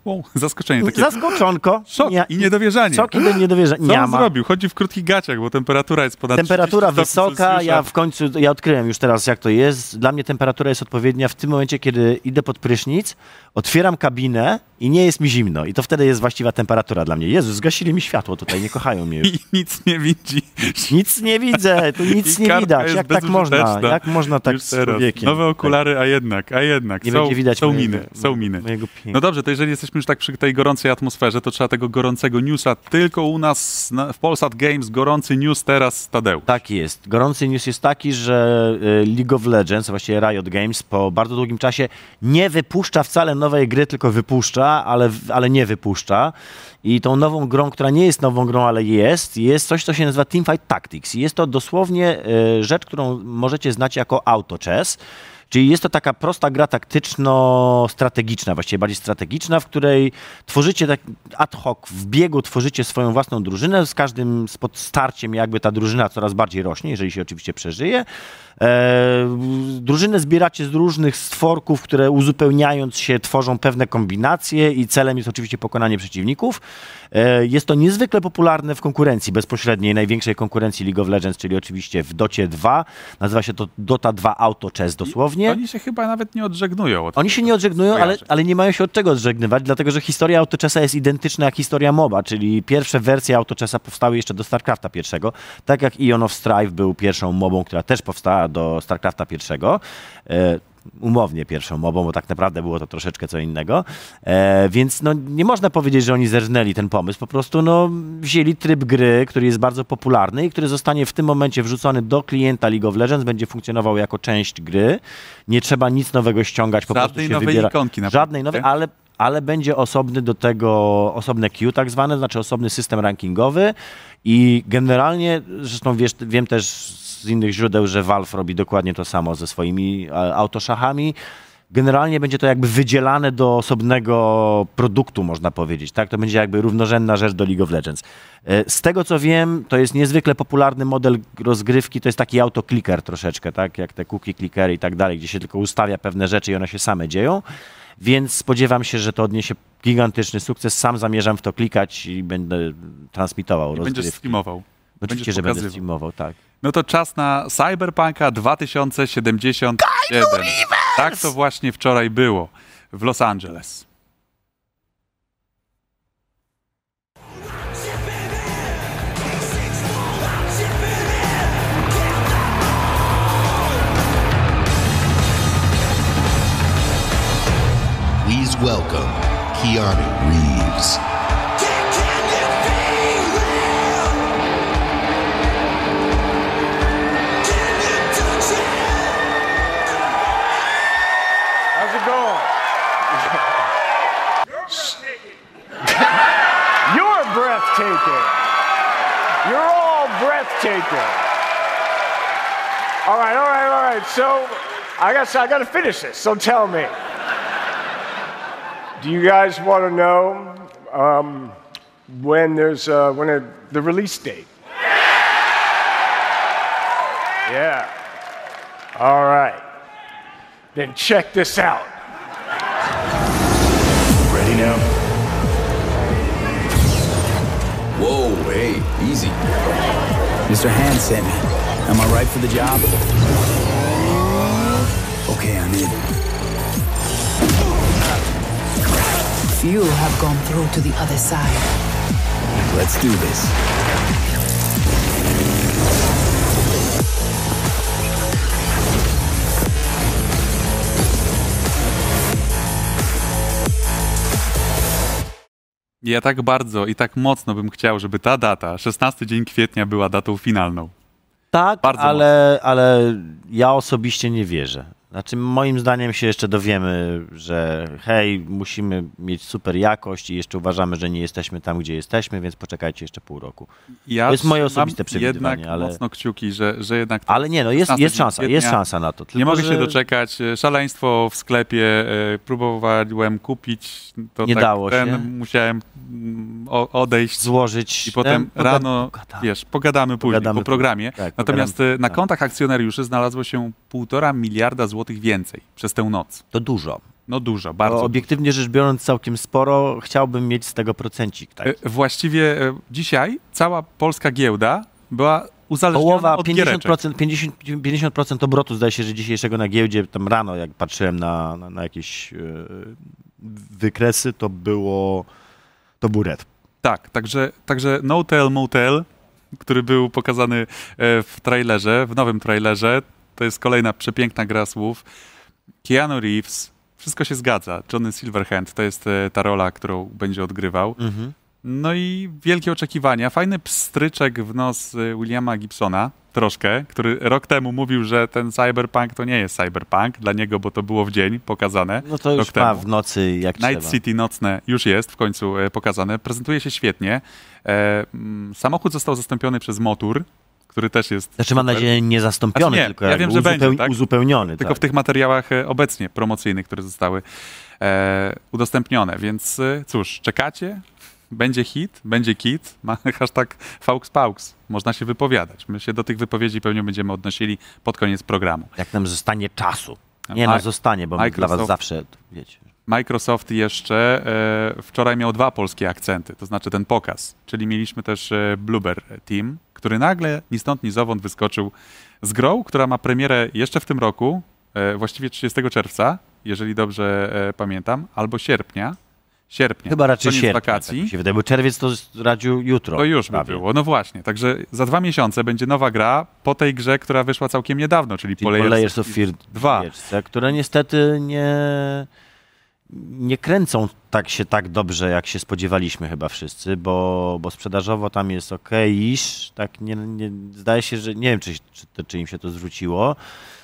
Wow, zaskoczenie takie. Zaskoczonko. Szok Nie- i niedowierzanie. Szok i niedowierzanie. Co on Niama. zrobił? Chodzi w krótkich gaciach, bo temperatura jest ponad Temperatura 30 stopni wysoka, ja w końcu, ja odkryłem już teraz jak to jest. Dla mnie temperatura jest odpowiednia w tym momencie, kiedy idę pod prysznic, otwieram kabinę i nie jest mi zimno. I to wtedy jest właściwa temperatura dla mnie. Jezus, zgasili mi światło tutaj, nie kochają mnie już. I nic nie widzi. Nic nie widzę, tu nic I nie widać. Jak tak można? Jak można tak z człowiekiem? Nowe okulary, a jednak, a jednak. Nie są, będzie widać są mojego, miny, są miny. No dobrze, to jeżeli jesteśmy już tak przy tej gorącej atmosferze, to trzeba tego gorącego newsa. Tylko u nas na, w Polsat Games gorący news teraz, Tadeusz. Tak jest. Gorący news jest taki, że y, League of Legends, właściwie Riot Games, po bardzo długim czasie nie wypuszcza wcale nowej gry, tylko wypuszcza, ale, ale nie wypuszcza. I tą nową grą, która nie jest nową grą, ale jest, jest coś, co się nazywa Teamfight Tactics. I jest to dosłownie y, rzecz, którą możecie znać jako auto chess. Czyli jest to taka prosta gra taktyczno-strategiczna, właściwie bardziej strategiczna, w której tworzycie tak ad hoc, w biegu tworzycie swoją własną drużynę, z każdym z pod starciem jakby ta drużyna coraz bardziej rośnie, jeżeli się oczywiście przeżyje. E, drużynę zbieracie z różnych stworków, które uzupełniając się tworzą pewne kombinacje i celem jest oczywiście pokonanie przeciwników. E, jest to niezwykle popularne w konkurencji bezpośredniej, największej konkurencji League of Legends, czyli oczywiście w Docie 2. Nazywa się to Dota 2 Auto Chess dosłownie. Oni się chyba nawet nie odżegnują od Oni się nie odżegnują, ale, ale nie mają się od czego odżegnywać, dlatego że historia Autochessa jest identyczna jak historia MOBA, czyli pierwsze wersje Autochessa powstały jeszcze do StarCrafta pierwszego, tak jak Ion of Strife był pierwszą MOBą, która też powstała do StarCrafta pierwszego. Umownie pierwszą mobą, bo tak naprawdę było to troszeczkę co innego. E, więc no, nie można powiedzieć, że oni zerżnęli ten pomysł. Po prostu no, wzięli tryb gry, który jest bardzo popularny i który zostanie w tym momencie wrzucony do klienta League of Legends, będzie funkcjonował jako część gry. Nie trzeba nic nowego ściągać, po Żadnej prostu się nowej wybiera. ikonki na Żadnej nowej, nie? ale, ale będzie osobny do tego, osobne queue tak zwane, znaczy osobny system rankingowy i generalnie, zresztą wiesz, wiem też z z innych źródeł, że Valve robi dokładnie to samo ze swoimi e, autoszachami. Generalnie będzie to jakby wydzielane do osobnego produktu, można powiedzieć. Tak? To będzie jakby równorzędna rzecz do League of Legends. E, Z tego co wiem, to jest niezwykle popularny model rozgrywki, to jest taki autokliker troszeczkę, tak? jak te cookie clickery i tak dalej, gdzie się tylko ustawia pewne rzeczy i one się same dzieją. Więc spodziewam się, że to odniesie gigantyczny sukces. Sam zamierzam w to klikać i będę transmitował I będziesz streamował. Oczywiście, że będę streamował, tak. No to czas na Cyberpunka 2077. Tak to właśnie wczoraj było w Los Angeles. Please welcome Keanu Reeves. How's it going? You're breathtaking. You're all breathtaking. All right, all right, all right. So I guess I got to finish this. So tell me. Do you guys want to know um, when there's uh, when a, the release date? Yeah. All right. Then check this out. Ready now? Whoa, hey, easy. Mr. Hansen, am I right for the job? Okay, I'm in. Few have gone through to the other side. Let's do this. Ja tak bardzo i tak mocno bym chciał, żeby ta data, 16 dzień kwietnia, była datą finalną. Tak, Bardzo ale, ale ja osobiście nie wierzę. Znaczy, moim zdaniem się jeszcze dowiemy, że hej, musimy mieć super jakość i jeszcze uważamy, że nie jesteśmy tam, gdzie jesteśmy, więc poczekajcie jeszcze pół roku. Ja To jest moje osobiste przewidywanie, Jednak ale- mocno kciuki, że, że jednak... to Ale nie, no jest, 16 jest szansa, kwietnia. jest szansa na to. Nie Tylko, mogę się że doczekać. Szaleństwo w sklepie. e, Próbowałem kupić. To Nie tak dało ten, się. Musiałem mm, odejść. Złożyć I potem ten- rano, pogadamy. wiesz, pogadamy później Pogadamy po programie. Tak, Natomiast pogadamy. e, na Tak. kontach akcjonariuszy znalazło się półtora miliarda złotych więcej przez tę noc. To dużo. No dużo, Bo bardzo. obiektywnie rzecz biorąc całkiem sporo, chciałbym mieć z tego procencik. Tak? E, Właściwie e, dzisiaj cała polska giełda była uzależniona Połowa, od giereczek. 50%, 50, 50% obrotu zdaje się, że dzisiejszego na giełdzie, tam rano jak patrzyłem na, na, na jakieś e, wykresy, to było, to był red. Tak, także, także No Tell Motel, który był pokazany w trailerze, w nowym trailerze, to jest kolejna przepiękna gra słów. Keanu Reeves, wszystko się zgadza. Johnny Silverhand to jest e, ta rola, którą będzie odgrywał. No i wielkie oczekiwania. Fajny pstryczek w nos e, Williama Gibsona, troszkę, który rok temu mówił, że ten cyberpunk to nie jest cyberpunk dla niego, bo to było w dzień pokazane. No to już ma w nocy jak Night trzeba. City nocne już jest w końcu e, pokazane. Prezentuje się świetnie. Samochód został zastąpiony przez motor, który też jest. Znaczy mam nadzieję nie zastąpiony, Znaczy nie, tylko ja wiem, że będzie, uzupeł- tak? uzupełniony. Tylko tak. w tych materiałach e, obecnie promocyjnych, które zostały e, udostępnione. Więc e, cóż, czekacie? Będzie hit, będzie kit, ma hashtag FauxPaux. Można się wypowiadać. My się do tych wypowiedzi pewnie będziemy odnosili pod koniec programu. Jak nam zostanie czasu. Nie no, zostanie, bo my dla was zawsze, wiecie. Microsoft jeszcze e, wczoraj miał dwa polskie akcenty, to znaczy ten pokaz. Czyli mieliśmy też e, Blueber Team, który nagle ni stąd, ni zowąd wyskoczył z grą, która ma premierę jeszcze w tym roku, e, właściwie 30 czerwca, jeżeli dobrze pamiętam, albo sierpnia. Sierpnia. Chyba raczej koniec sierpnia, wakacji. tak się wydaje, bo czerwiec to radził jutro. To już by prawie. było. No właśnie. Także za dwa miesiące będzie nowa gra po tej grze, która wyszła całkiem niedawno, czyli, Czyli po po Layers, Layers of Fear 2. 2, które niestety nie, nie kręcą tak się tak dobrze, jak się spodziewaliśmy chyba wszyscy, bo, bo sprzedażowo tam jest ok, iż tak nie, nie, zdaje się, że nie wiem, czy, czy, czy im się to zwróciło.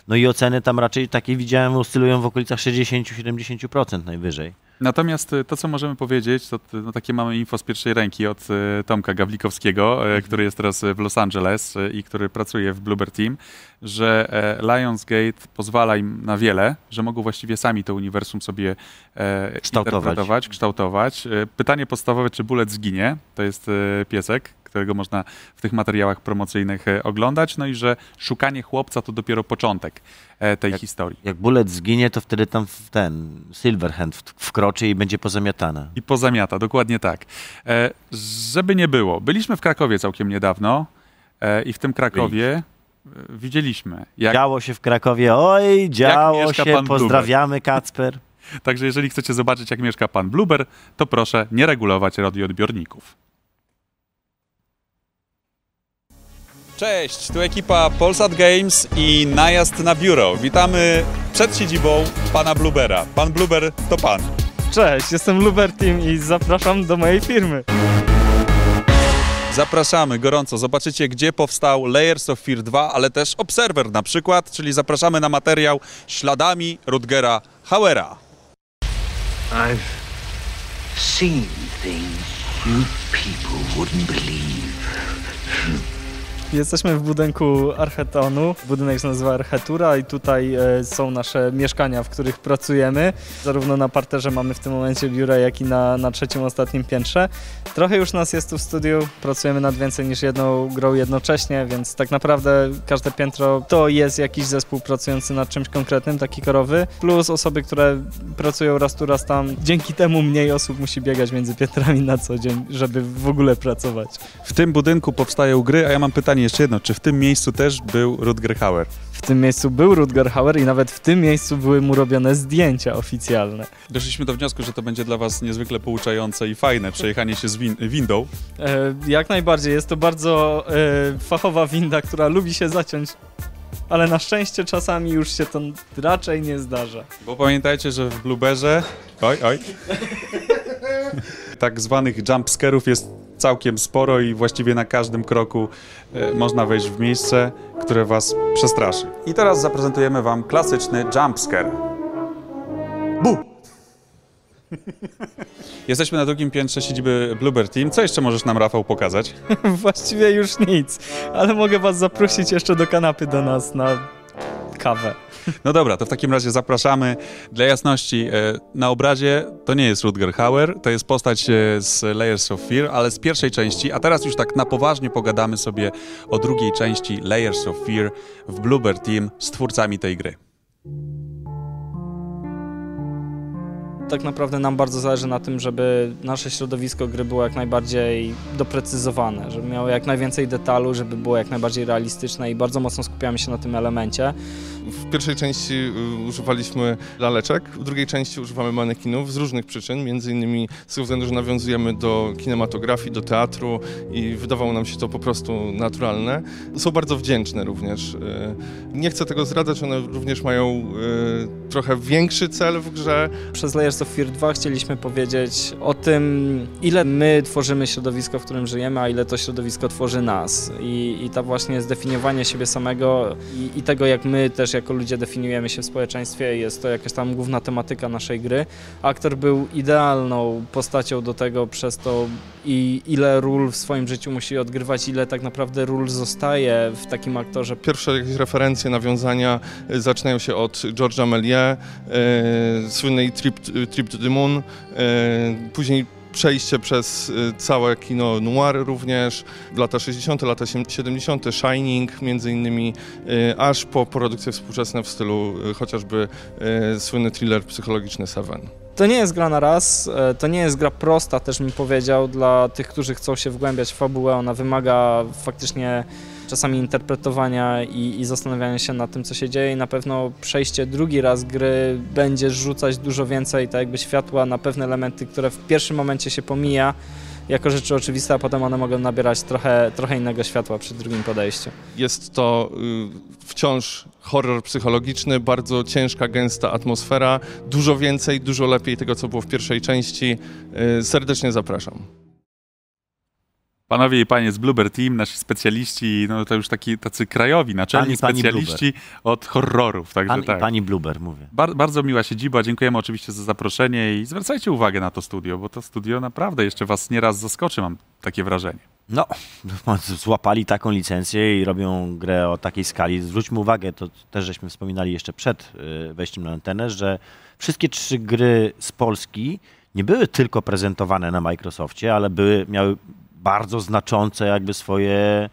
No i oceny tam raczej takie widziałem oscylują w okolicach 60-70% najwyżej. Natomiast y, to, co możemy powiedzieć, to no, takie mamy info z pierwszej ręki od y, Tomka Gawlikowskiego, Mhm. y, który jest teraz w Los Angeles i który pracuje w Bluebird Team, że e, Lionsgate pozwala im na wiele, że mogą właściwie sami to uniwersum sobie e, Kształtować. interpretować, kształtować. E, Pytanie podstawowe, czy Bullet zginie, to jest piesek, którego można w tych materiałach promocyjnych e, oglądać, no i że szukanie chłopca to dopiero początek e, tej historii. Jak Bullet zginie, to wtedy tam ten Silverhand wkroczy i będzie pozamiatana. I pozamiata, dokładnie tak. E, żeby nie było, byliśmy w Krakowie całkiem niedawno i w tym Krakowie widzieliśmy, jak, Działo się w Krakowie, oj, działo się, pozdrawiamy Kacper. także jeżeli chcecie zobaczyć, jak mieszka pan Bluber, to proszę nie regulować radioodbiorników. Cześć, tu ekipa Polsat Games i najazd na biuro. Witamy przed siedzibą pana Blubera. Pan Bluber to pan. Cześć, jestem Luber Team i zapraszam do mojej firmy. Zapraszamy gorąco. Zobaczycie, gdzie powstał Layers of Fear 2, ale też Observer na przykład, czyli zapraszamy na materiał śladami Rutgera Hauera. I've seen things you people wouldn't believe. Jesteśmy w budynku Archetonu. Budynek się nazywa Archetura i tutaj e, są nasze mieszkania, w których pracujemy. Zarówno na parterze mamy w tym momencie biura, jak i na, na trzecim, ostatnim piętrze. Trochę już nas jest tu w studiu, pracujemy nad więcej niż jedną grą jednocześnie, więc tak naprawdę każde piętro to jest jakiś zespół pracujący nad czymś konkretnym, taki korowy, plus osoby, które pracują raz tu, raz tam. Dzięki temu mniej osób musi biegać między piętrami na co dzień, żeby w ogóle pracować. W tym budynku powstają gry, a ja mam pytanie jeszcze jedno. Czy w tym miejscu też był Rutger Hauer? W tym miejscu był Rutger Hauer i nawet w tym miejscu były mu robione zdjęcia oficjalne. Doszliśmy do wniosku, że to będzie dla was niezwykle pouczające i fajne przejechanie się z win- windą. E, jak najbardziej, jest to bardzo e, fachowa winda, która lubi się zaciąć, ale na szczęście czasami już się to raczej nie zdarza. Bo pamiętajcie, że w Blueberze... Oj, oj. tak zwanych jumpscarów jest całkiem sporo i właściwie na każdym kroku e, można wejść w miejsce, które was przestraszy. I teraz zaprezentujemy wam klasyczny jumpscare. Bu! Jesteśmy na drugim piętrze siedziby Bluebird Team. Co jeszcze możesz nam, Rafał, pokazać? Właściwie już nic, ale mogę was zaprosić jeszcze do kanapy do nas na kawę. No dobra, to w takim razie zapraszamy. Dla jasności, e, na obrazie to nie jest Rutger Hauer, to jest postać e, z Layers of Fear, ale z pierwszej części, a teraz już tak na poważnie pogadamy sobie o drugiej części Layers of Fear w Bluebird Team z twórcami tej gry. Tak naprawdę nam bardzo zależy na tym, żeby nasze środowisko gry było jak najbardziej doprecyzowane, żeby miało jak najwięcej detalu, żeby było jak najbardziej realistyczne i bardzo mocno skupiamy się na tym elemencie. W pierwszej części y, używaliśmy laleczek, w drugiej części używamy manekinów z różnych przyczyn, między innymi z tego względu, że nawiązujemy do kinematografii, do teatru i wydawało nam się to po prostu naturalne. Są bardzo wdzięczne również. Y, Nie chcę tego zdradzać, one również mają y, trochę większy cel w grze. Przez Layers of Fear 2 chcieliśmy powiedzieć o tym, ile my tworzymy środowisko, w którym żyjemy, a ile to środowisko tworzy nas. I, i ta właśnie zdefiniowanie siebie samego i, i tego, jak my też jako ludzie definiujemy się w społeczeństwie, jest to jakaś tam główna tematyka naszej gry. Aktor był idealną postacią do tego przez to, i ile ról w swoim życiu musi odgrywać, ile tak naprawdę ról zostaje w takim aktorze. Pierwsze jakieś referencje, nawiązania y, zaczynają się od George'a Méliès, y, słynnej Trip, Trip to the Moon, y, później przejście przez y, całe kino noir również, lata 60., lata 70., Shining między innymi, y, aż po produkcje współczesne w stylu y, chociażby słynny thriller psychologiczny Seven. To nie jest gra na raz, e, to nie jest gra prosta, też bym powiedział, dla tych, którzy chcą się wgłębiać w fabułę. Ona wymaga faktycznie czasami interpretowania i, i zastanawiania się nad tym, co się dzieje i na pewno przejście drugi raz gry będzie rzucać dużo więcej tak jakby światła na pewne elementy, które w pierwszym momencie się pomija jako rzeczy oczywiste, a potem one mogą nabierać trochę, trochę innego światła przy drugim podejściu. Jest to y, wciąż horror psychologiczny, bardzo ciężka, gęsta atmosfera, dużo więcej, dużo lepiej tego, co było w pierwszej części. Y, serdecznie zapraszam. Panowie i panie z Bluebird Team, nasi specjaliści, no to już taki, tacy krajowi, naczelni Pani- pani specjaliści od horrorów, także Pan, tak. Pani Bluber, mówię. Bar bardzo miła siedziba, dziękujemy oczywiście za zaproszenie i zwracajcie uwagę na to studio, bo to studio naprawdę jeszcze was nieraz zaskoczy, mam takie wrażenie. No, złapali taką licencję i robią grę o takiej skali. Zwróćmy uwagę, to też żeśmy wspominali jeszcze przed y, wejściem na antenę, że wszystkie trzy gry z Polski nie były tylko prezentowane na Microsoftie, ale były, miały bardzo znaczące jakby swoje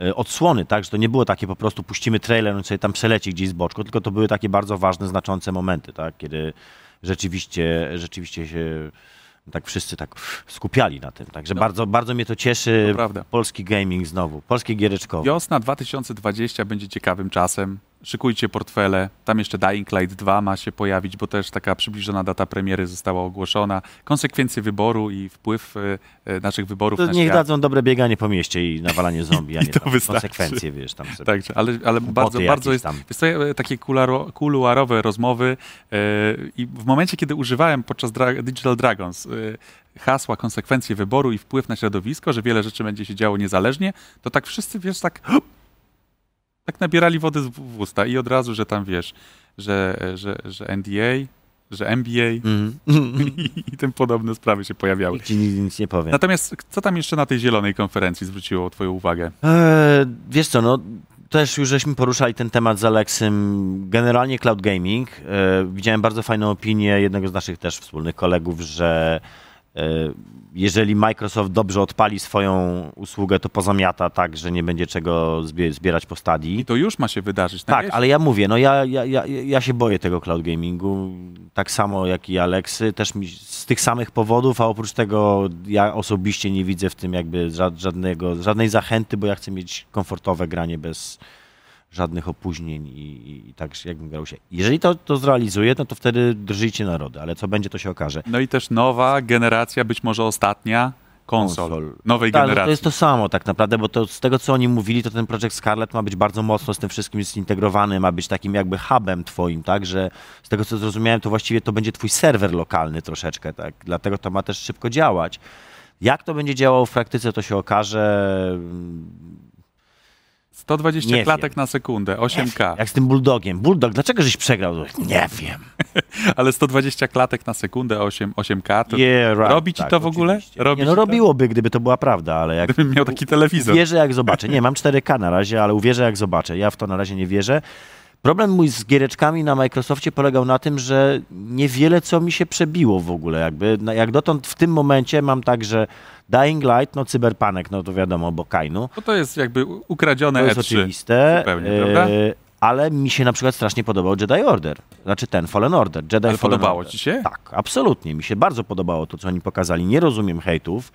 y, odsłony, tak? Że to nie było takie po prostu puścimy trailer, on sobie tam przeleci gdzieś z boczku, tylko to były takie bardzo ważne, znaczące momenty, tak? Kiedy rzeczywiście, rzeczywiście się tak wszyscy tak skupiali na tym. Także bardzo, bardzo mnie to cieszy. No. Polski gaming znowu, polskie giereczkowe. Wiosna 2020 będzie ciekawym czasem. Szykujcie portfele. Tam jeszcze Dying Light 2 ma się pojawić, bo też taka przybliżona data premiery została ogłoszona. Konsekwencje wyboru i wpływ e, e, naszych wyborów To na niech świat. dadzą dobre bieganie po mieście i nawalanie zombie, a nie to tam wystarczy. konsekwencje, wiesz, tam sobie. Także, ale, ale bardzo, bardzo jest, tam. jest to e, takie kularo, kuluarowe rozmowy e, i w momencie, kiedy używałem podczas Dra Digital Dragons e, hasła konsekwencje wyboru i wpływ na środowisko, że wiele rzeczy będzie się działo niezależnie, to tak wszyscy, wiesz, tak tak nabierali wody z- w usta i od razu, że tam, wiesz, że, że, że NDA, że MBA Mhm. i, i tym podobne sprawy się pojawiały. Ci nic, nic nie powie. Natomiast co tam jeszcze na tej zielonej konferencji zwróciło twoją uwagę? Eee, wiesz co, no też już żeśmy poruszali ten temat z Alexem. Generalnie cloud gaming. E, widziałem bardzo fajną opinię jednego z naszych też wspólnych kolegów, że jeżeli Microsoft dobrze odpali swoją usługę, to pozamiata tak, że nie będzie czego zbie- zbierać po stadii. I to już ma się wydarzyć. Tak, ale ja mówię, no ja, ja, ja, ja się boję tego cloud gamingu, tak samo jak i Alexy, też mi, z tych samych powodów, a oprócz tego ja osobiście nie widzę w tym jakby ża- żadnego, żadnej zachęty, bo ja chcę mieć komfortowe granie bez żadnych opóźnień i, i, i tak jakbym grał się. Jeżeli to, to zrealizuje, no to wtedy drżyjcie narody, ale co będzie, to się okaże. No i też nowa generacja, być może ostatnia konsol, nowej Tak, no generacji. to jest to samo tak naprawdę, bo to z tego, co oni mówili, to ten Project Scarlet ma być bardzo mocno z tym wszystkim zintegrowany, ma być takim jakby hubem twoim, tak, że z tego, co zrozumiałem, to właściwie to będzie twój serwer lokalny troszeczkę, tak, dlatego to ma też szybko działać. Jak to będzie działało w praktyce, to się okaże. 120 Nie klatek wiem. na sekundę, 8K. Jak z tym Bulldogiem. Bulldog, dlaczego żeś przegrał? Nie wiem. Ale 120 klatek na sekundę, 8, 8K, to Yeah, right, robi ci tak, to w ogóle? Robi Nie, no ci to? robiłoby, gdyby to była prawda, ale jak Gdybym miał taki telewizor. Uwierzę jak zobaczę. Nie, mam 4K na razie, ale uwierzę jak zobaczę. Ja w to na razie nie wierzę. Problem mój z giereczkami na Microsoftie polegał na tym, że niewiele co mi się przebiło w ogóle. Jakby, jak dotąd w tym momencie mam tak, że Dying Light, no Cyberpunk, no to wiadomo, bo Kainu. No to jest jakby ukradzione To jest E3. oczywiste. Zupełnie, e, prawda? Ale mi się na przykład strasznie podobał Jedi Order. Znaczy ten Fallen Order. Jedi Ale Fallen podobało Order. ci się? Tak, absolutnie. Mi się bardzo podobało to, co oni pokazali. Nie rozumiem hejtów.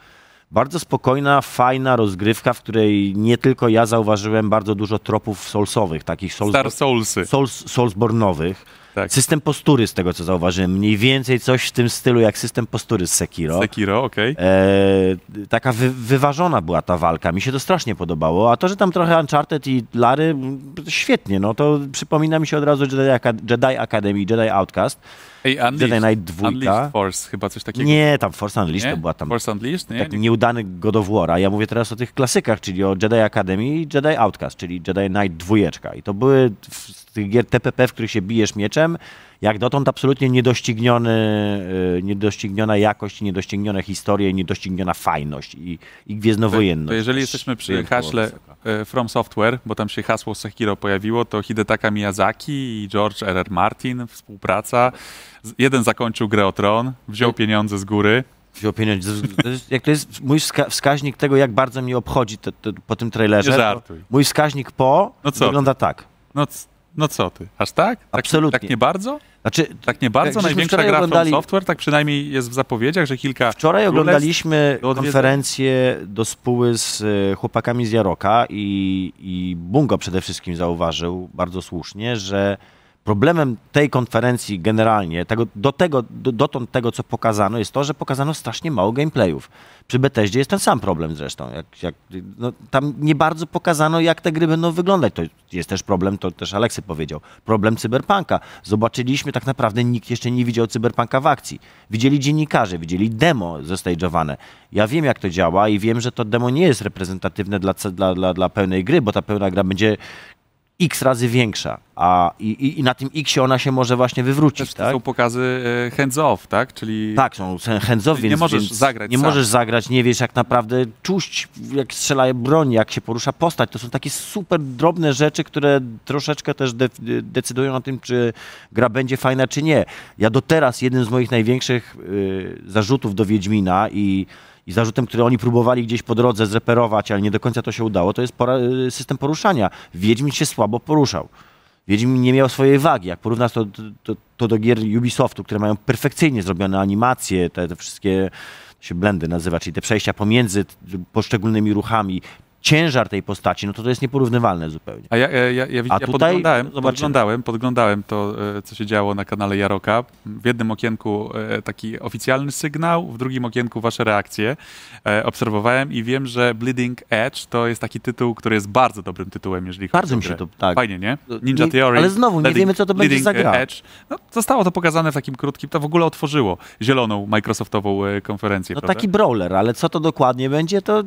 Bardzo spokojna, fajna rozgrywka, w której nie tylko ja zauważyłem bardzo dużo tropów soulsowych, takich souls, Star Soulsy. souls, soulsbornowych. Tak. System postury z tego, co zauważyłem. Mniej więcej coś w tym stylu jak system postury z Sekiro. Sekiro, okej. E, taka wy, wyważona była ta walka. Mi się to strasznie podobało. A to, że tam trochę Uncharted i Lary, m, świetnie. No to przypomina mi się od razu Jedi, Jedi Academy, Jedi Outcast. Ej, Unleashed. Jedi Knight 2. Unleashed Force, chyba coś takiego. Nie, tam Force Unleashed Nie? to była tam Force Unleashed? Nie? taki nieudany God of War. A ja mówię teraz o tych klasykach, czyli o Jedi Academy i Jedi Outcast, czyli Jedi Knight 2. I to były z tych gier TPP, w których się bijesz mieczem, jak dotąd absolutnie niedościgniony, y, niedościgniona jakość, niedoścignione historie, niedościgniona fajność i, i gwiezdnowojenność. To jeżeli też jesteśmy przy haśle e, From Software, bo tam się hasło Sekiro pojawiło, to Hidetaka Miyazaki i George R. R. Martin, współpraca. Jeden zakończył grę o Tron, wziął pieniądze z góry. wziął pieniądze. To jest, jak to jest mój wska wskaźnik tego, jak bardzo mnie obchodzi to, to, po tym trailerze. Mój wskaźnik po No co wygląda tak. No, no co ty, aż tak? tak? Absolutnie. Tak nie bardzo? Znaczy, Tak nie bardzo? Największa gra oglądali- Software, tak przynajmniej jest w zapowiedziach, że kilka Wczoraj oglądaliśmy konferencję do spóły z e, chłopakami z Jaroka i, i Bungo przede wszystkim zauważył bardzo słusznie, że Problemem tej konferencji generalnie, tego, do tego, do, dotąd tego, co pokazano, jest to, że pokazano strasznie mało gameplayów. Przy Bethesdzie jest ten sam problem zresztą. Jak, jak, no, tam nie bardzo pokazano, jak te gry będą wyglądać. To jest też problem, to też Aleksy powiedział, problem cyberpunka. Zobaczyliśmy tak naprawdę, nikt jeszcze nie widział cyberpunka w akcji. Widzieli dziennikarze, widzieli demo zestage'owane. Ja wiem, jak to działa i wiem, że to demo nie jest reprezentatywne dla, dla, dla, dla pełnej gry, bo ta pełna gra będzie x razy większa, a i, i, na tym x ona się może właśnie wywrócić, Też tak? są pokazy e, hands off, tak? Czyli Tak, są hands off, Czyli nie więc, możesz więc zagrać Nie sam. możesz zagrać, nie wiesz jak naprawdę czuć, jak strzela broń, jak się porusza postać. To są takie super drobne rzeczy, które troszeczkę też de decydują o tym, czy gra będzie fajna, czy nie. Ja do teraz jeden z moich największych y, zarzutów do Wiedźmina i i zarzutem, który oni próbowali gdzieś po drodze zreperować, ale nie do końca to się udało, to jest y, system poruszania. Wiedźmin się słabo poruszał. Wiedźmin nie miał swojej wagi. Jak porównasz to, to, to do gier Ubisoftu, które mają perfekcyjnie zrobione animacje, te, te wszystkie się blendy nazywa, czyli te przejścia pomiędzy poszczególnymi ruchami, ciężar tej postaci, no to to jest nieporównywalne zupełnie. A ja, ja, ja, ja, A ja tutaj podglądałem, podglądałem, podglądałem to, e, co się działo na kanale Jaroka. W jednym okienku e, taki oficjalny sygnał, w drugim okienku wasze reakcje. E, Obserwowałem i wiem, że Bleeding Edge to jest taki tytuł, który jest bardzo dobrym tytułem, jeżeli chodzi Bardzo o mi się to- tak. Fajnie, nie? Ninja Nie- Theory. ale znowu nie wiemy, co to będzie za gra. Edge. No, zostało to pokazane w takim krótkim, to w ogóle otworzyło zieloną Microsoftową konferencję, No prawda? taki brawler, ale co to dokładnie będzie, to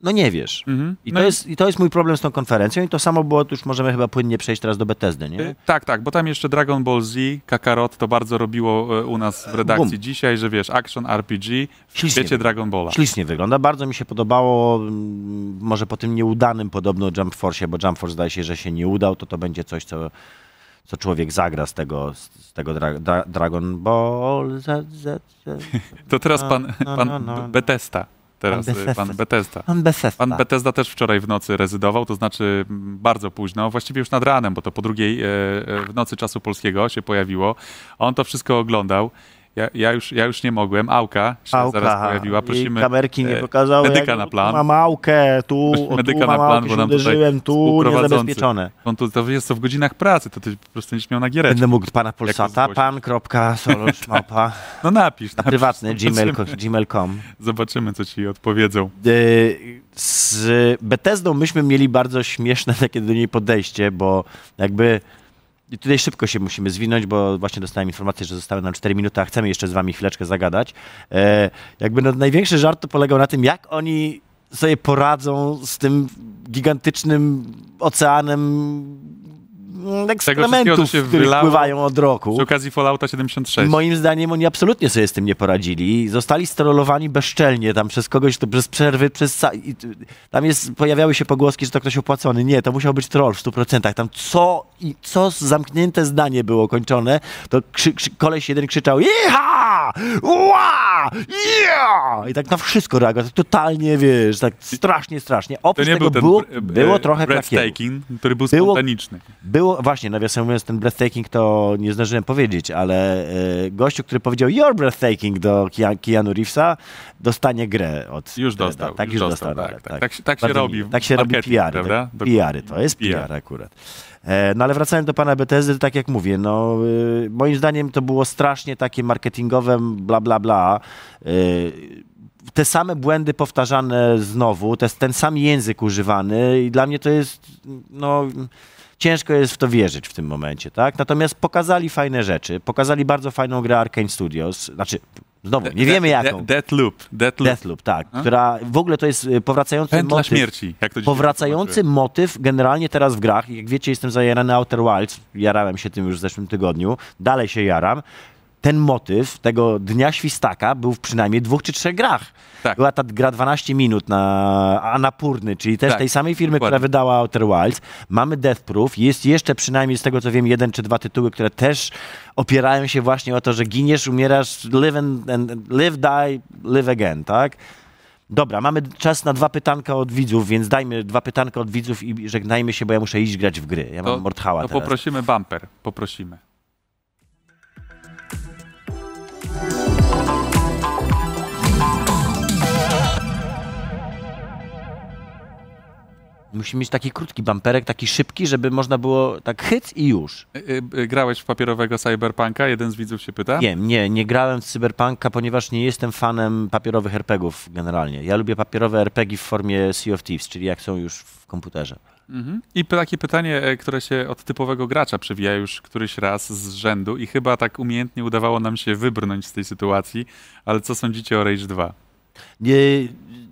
no nie wiesz. Mhm. I, No to i- jest, I to jest mój problem z tą konferencją i to samo było, już możemy chyba płynnie przejść teraz do Bethesdy, nie? E, Tak, tak, bo tam jeszcze Dragon Ball Z, Kakarot to bardzo robiło e, u nas w redakcji Bum. dzisiaj, że wiesz, action RPG w Ślicznie świecie. Dragon Balla. Ślicznie wygląda, bardzo mi się podobało, mm, może po tym nieudanym podobno Jump Force, bo Jump Force zdaje się, że się nie udał, to to będzie coś, co, co człowiek zagra z tego, z tego dra, dra, Dragon Ball Z, Z, Z. To teraz pan, pan no, no, no. Betesta. Teraz Pan pan Bethesda. Pan Bethesda. Pan Bethesda. Pan Bethesda też wczoraj w nocy rezydował, to znaczy bardzo późno, właściwie już nad ranem, bo to po drugiej e, e, w nocy czasu polskiego się pojawiło. On to wszystko oglądał. Ja, ja, już, ja już nie mogłem. Auka się Auka, zaraz pojawiła. i Prosimy. kamerki nie e, pokazały. Medyka na plan. Mam małkę, tu, o, medyka tu na plan, bo nam uderzyłem, tu niezabezpieczone. On tu, to jest to w godzinach pracy, to ty po prostu będziesz miał na giereczkę. Będę mógł pana Polsata, zgłosić? pan.soloszmałpa, No napisz. na napisz. prywatny gmail.com. Zobaczymy, co ci odpowiedzą. Y, Z Bethesdą myśmy mieli bardzo śmieszne takie do niej podejście, bo jakby i tutaj szybko się musimy zwinąć, bo właśnie dostałem informację, że zostały nam 4 minuty, a chcemy jeszcze z wami chwileczkę zagadać. E, jakby no, największy żart to polegał na tym, jak oni sobie poradzą z tym gigantycznym oceanem mm, się które wylało wpływają od roku. Przy okazji Fallouta 76. Moim zdaniem oni absolutnie sobie z tym nie poradzili. Zostali sterolowani bezczelnie tam przez kogoś, to przez przerwy, przez... Tam jest, pojawiały się pogłoski, że to ktoś opłacony. Nie, to musiał być troll w 100%. Tam co, i co zamknięte zdanie było kończone, to krzy, krzy, koleś jeden krzyczał Iha! Ła! Yeah! I tak na wszystko reagował. Tak totalnie, wiesz, tak strasznie, strasznie. To Oprócz nie tego był ten było, było e, trochę breathtaking, który był Było- spontaniczny. Było, właśnie, nawiasem mówiąc, ten breathtaking to nie zdążyłem powiedzieć, ale e, gościu, który powiedział you're breathtaking do Keanu Reevesa, dostanie grę od... Już dostał, Tak, już już dostał, dostał. tak, nawet, tak. Tak się- tak się robi Tak się robi marketing, PR-y. prawda? Tak, Dokładnie. PR-y, to jest PR. PR akurat. E, No ale wracając do pana Bethesdy, to tak jak mówię, no y, moim zdaniem to było strasznie takie marketingowe bla bla bla. Y, Te same błędy powtarzane znowu, to jest ten sam język używany i dla mnie to jest, no ciężko jest w to wierzyć w tym momencie, tak? Natomiast pokazali fajne rzeczy, pokazali bardzo fajną grę Arkane Studios, znaczy znowu, nie wiemy jaką. Deathloop. Deathloop. Deathloop, tak, która w ogóle to jest y, powracający Pętla motyw. śmierci, jak to Powracający motyw generalnie teraz w grach. Jak wiecie, jestem zajarany Outer Wilds. Jarałem się tym już w zeszłym tygodniu. Dalej się jaram. Ten motyw tego dnia świstaka był w przynajmniej dwóch czy trzech grach. Tak. Była ta gra 12 minut na Anapurny, czyli też Tak, tej samej firmy, dokładnie. która wydała Outer Wilds. Mamy Death Proof. Jest jeszcze przynajmniej z tego co wiem jeden czy dwa tytuły, które też opierają się właśnie o to, że giniesz, umierasz, live, and, and, live die, live again, tak? Dobra, mamy czas na dwa pytanka od widzów, więc dajmy dwa pytanka od widzów i żegnajmy się, bo ja muszę iść grać w gry. Ja mam Mordhała to teraz. poprosimy bumper. Poprosimy. Musi mieć taki krótki bamperek, taki szybki, żeby można było tak chyc i już. Y, y, Grałeś w papierowego Cyberpunka? Jeden z widzów się pyta. Nie, nie, nie grałem w Cyberpunka, ponieważ nie jestem fanem papierowych RPGów generalnie. Ja lubię papierowe RPG w formie Sea of Thieves, czyli jak są już w komputerze. Mhm. I takie pytanie, e, które się od typowego gracza przewija już któryś raz z rzędu i chyba tak umiejętnie udawało nam się wybrnąć z tej sytuacji, ale co sądzicie o Rage 2? Nie,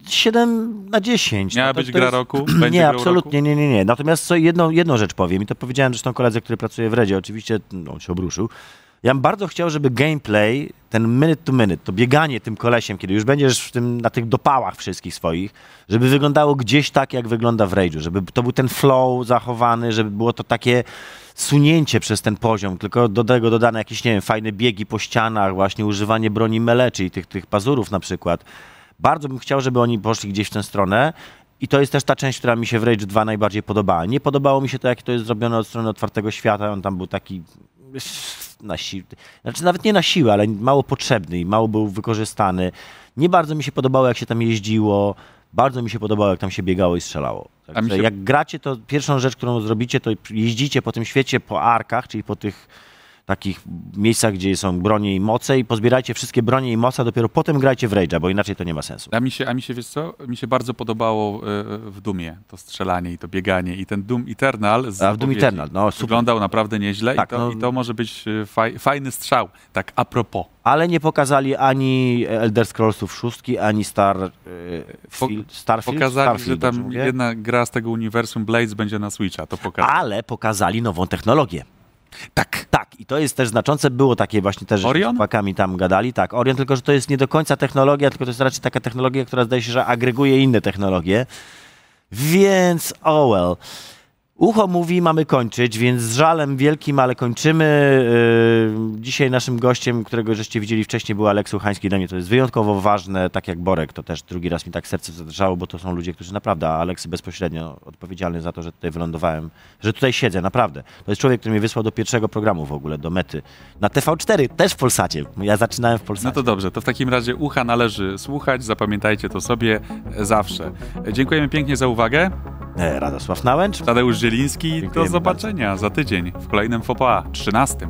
7 na 10. Miała No to- być to gra jest- roku? Będzie nie, absolutnie, nie, nie, nie. Natomiast co, jedną, jedną rzecz powiem i to powiedziałem zresztą koledze, który pracuje w Redzie, oczywiście no, on się obruszył. Ja bym bardzo chciał, żeby gameplay, ten minute to minute, to bieganie tym kolesiem, kiedy już będziesz w tym, na tych dopałach wszystkich swoich, żeby wyglądało gdzieś tak, jak wygląda w Rage'u, żeby to był ten flow zachowany, żeby było to takie sunięcie przez ten poziom, tylko do tego dodane jakieś, nie wiem, fajne biegi po ścianach, właśnie używanie broni melee, czyli tych, tych pazurów na przykład. Bardzo bym chciał, żeby oni poszli gdzieś w tę stronę. I to jest też ta część, która mi się w Rage 2 najbardziej podobała. Nie podobało mi się to, jak to jest zrobione od strony otwartego świata. On tam był taki na siłę, znaczy nawet nie na siłę, ale mało potrzebny i mało był wykorzystany. Nie bardzo mi się podobało, jak się tam jeździło. Bardzo mi się podobało, jak tam się biegało i strzelało. Także się- jak gracie, to pierwszą rzecz, którą zrobicie, to jeździcie po tym świecie, po arkach, czyli po tych takich miejscach, gdzie są bronie i moce i pozbierajcie wszystkie bronie i moce, a dopiero potem grajcie w Rage'a, bo inaczej to nie ma sensu. A mi się, a mi się wiesz co? Mi się bardzo podobało e, w Dumie to strzelanie i to bieganie i ten Doom Eternal z A w Doom Eternal, no super. wyglądał naprawdę nieźle Tak, i, to, no- i to może być e, faj, fajny strzał. Tak a propos. Ale nie pokazali ani Elder Scrollsów szóstki, ani Star, e, Po- Starfield. Pokazali, Starfield, że tam jedna gra z tego uniwersum Blades będzie na Switcha. To pokazali. Ale pokazali nową technologię. Tak. Tak, i to jest też znaczące. Było takie właśnie też, że Orion? z chłopakami tam gadali. Tak, Orion, tylko że to jest nie do końca technologia, tylko to jest raczej taka technologia, która zdaje się, że agreguje inne technologie. Więc, oh well. Ucho mówi, mamy kończyć, więc z żalem wielkim, ale kończymy. Yy, Dzisiaj naszym gościem, którego żeście widzieli wcześniej, był Aleks Uchański. Dla mnie to jest wyjątkowo ważne, tak jak Borek. To też drugi raz mi tak serce zadrżało, bo to są ludzie, którzy naprawdę, a Aleks bezpośrednio odpowiedzialny za to, że tutaj wylądowałem, że tutaj siedzę, naprawdę. To jest człowiek, który mnie wysłał do pierwszego programu w ogóle, do mety. Na TV4, też w Polsacie. Ja zaczynałem w Polsacie. No to dobrze, to w takim razie ucha należy słuchać, zapamiętajcie to sobie e, zawsze. E, Dziękujemy pięknie za uwagę. E, Radosław Nałęcz. Tadeusz Zieliński, do zobaczenia za tydzień w kolejnym FOPA 13.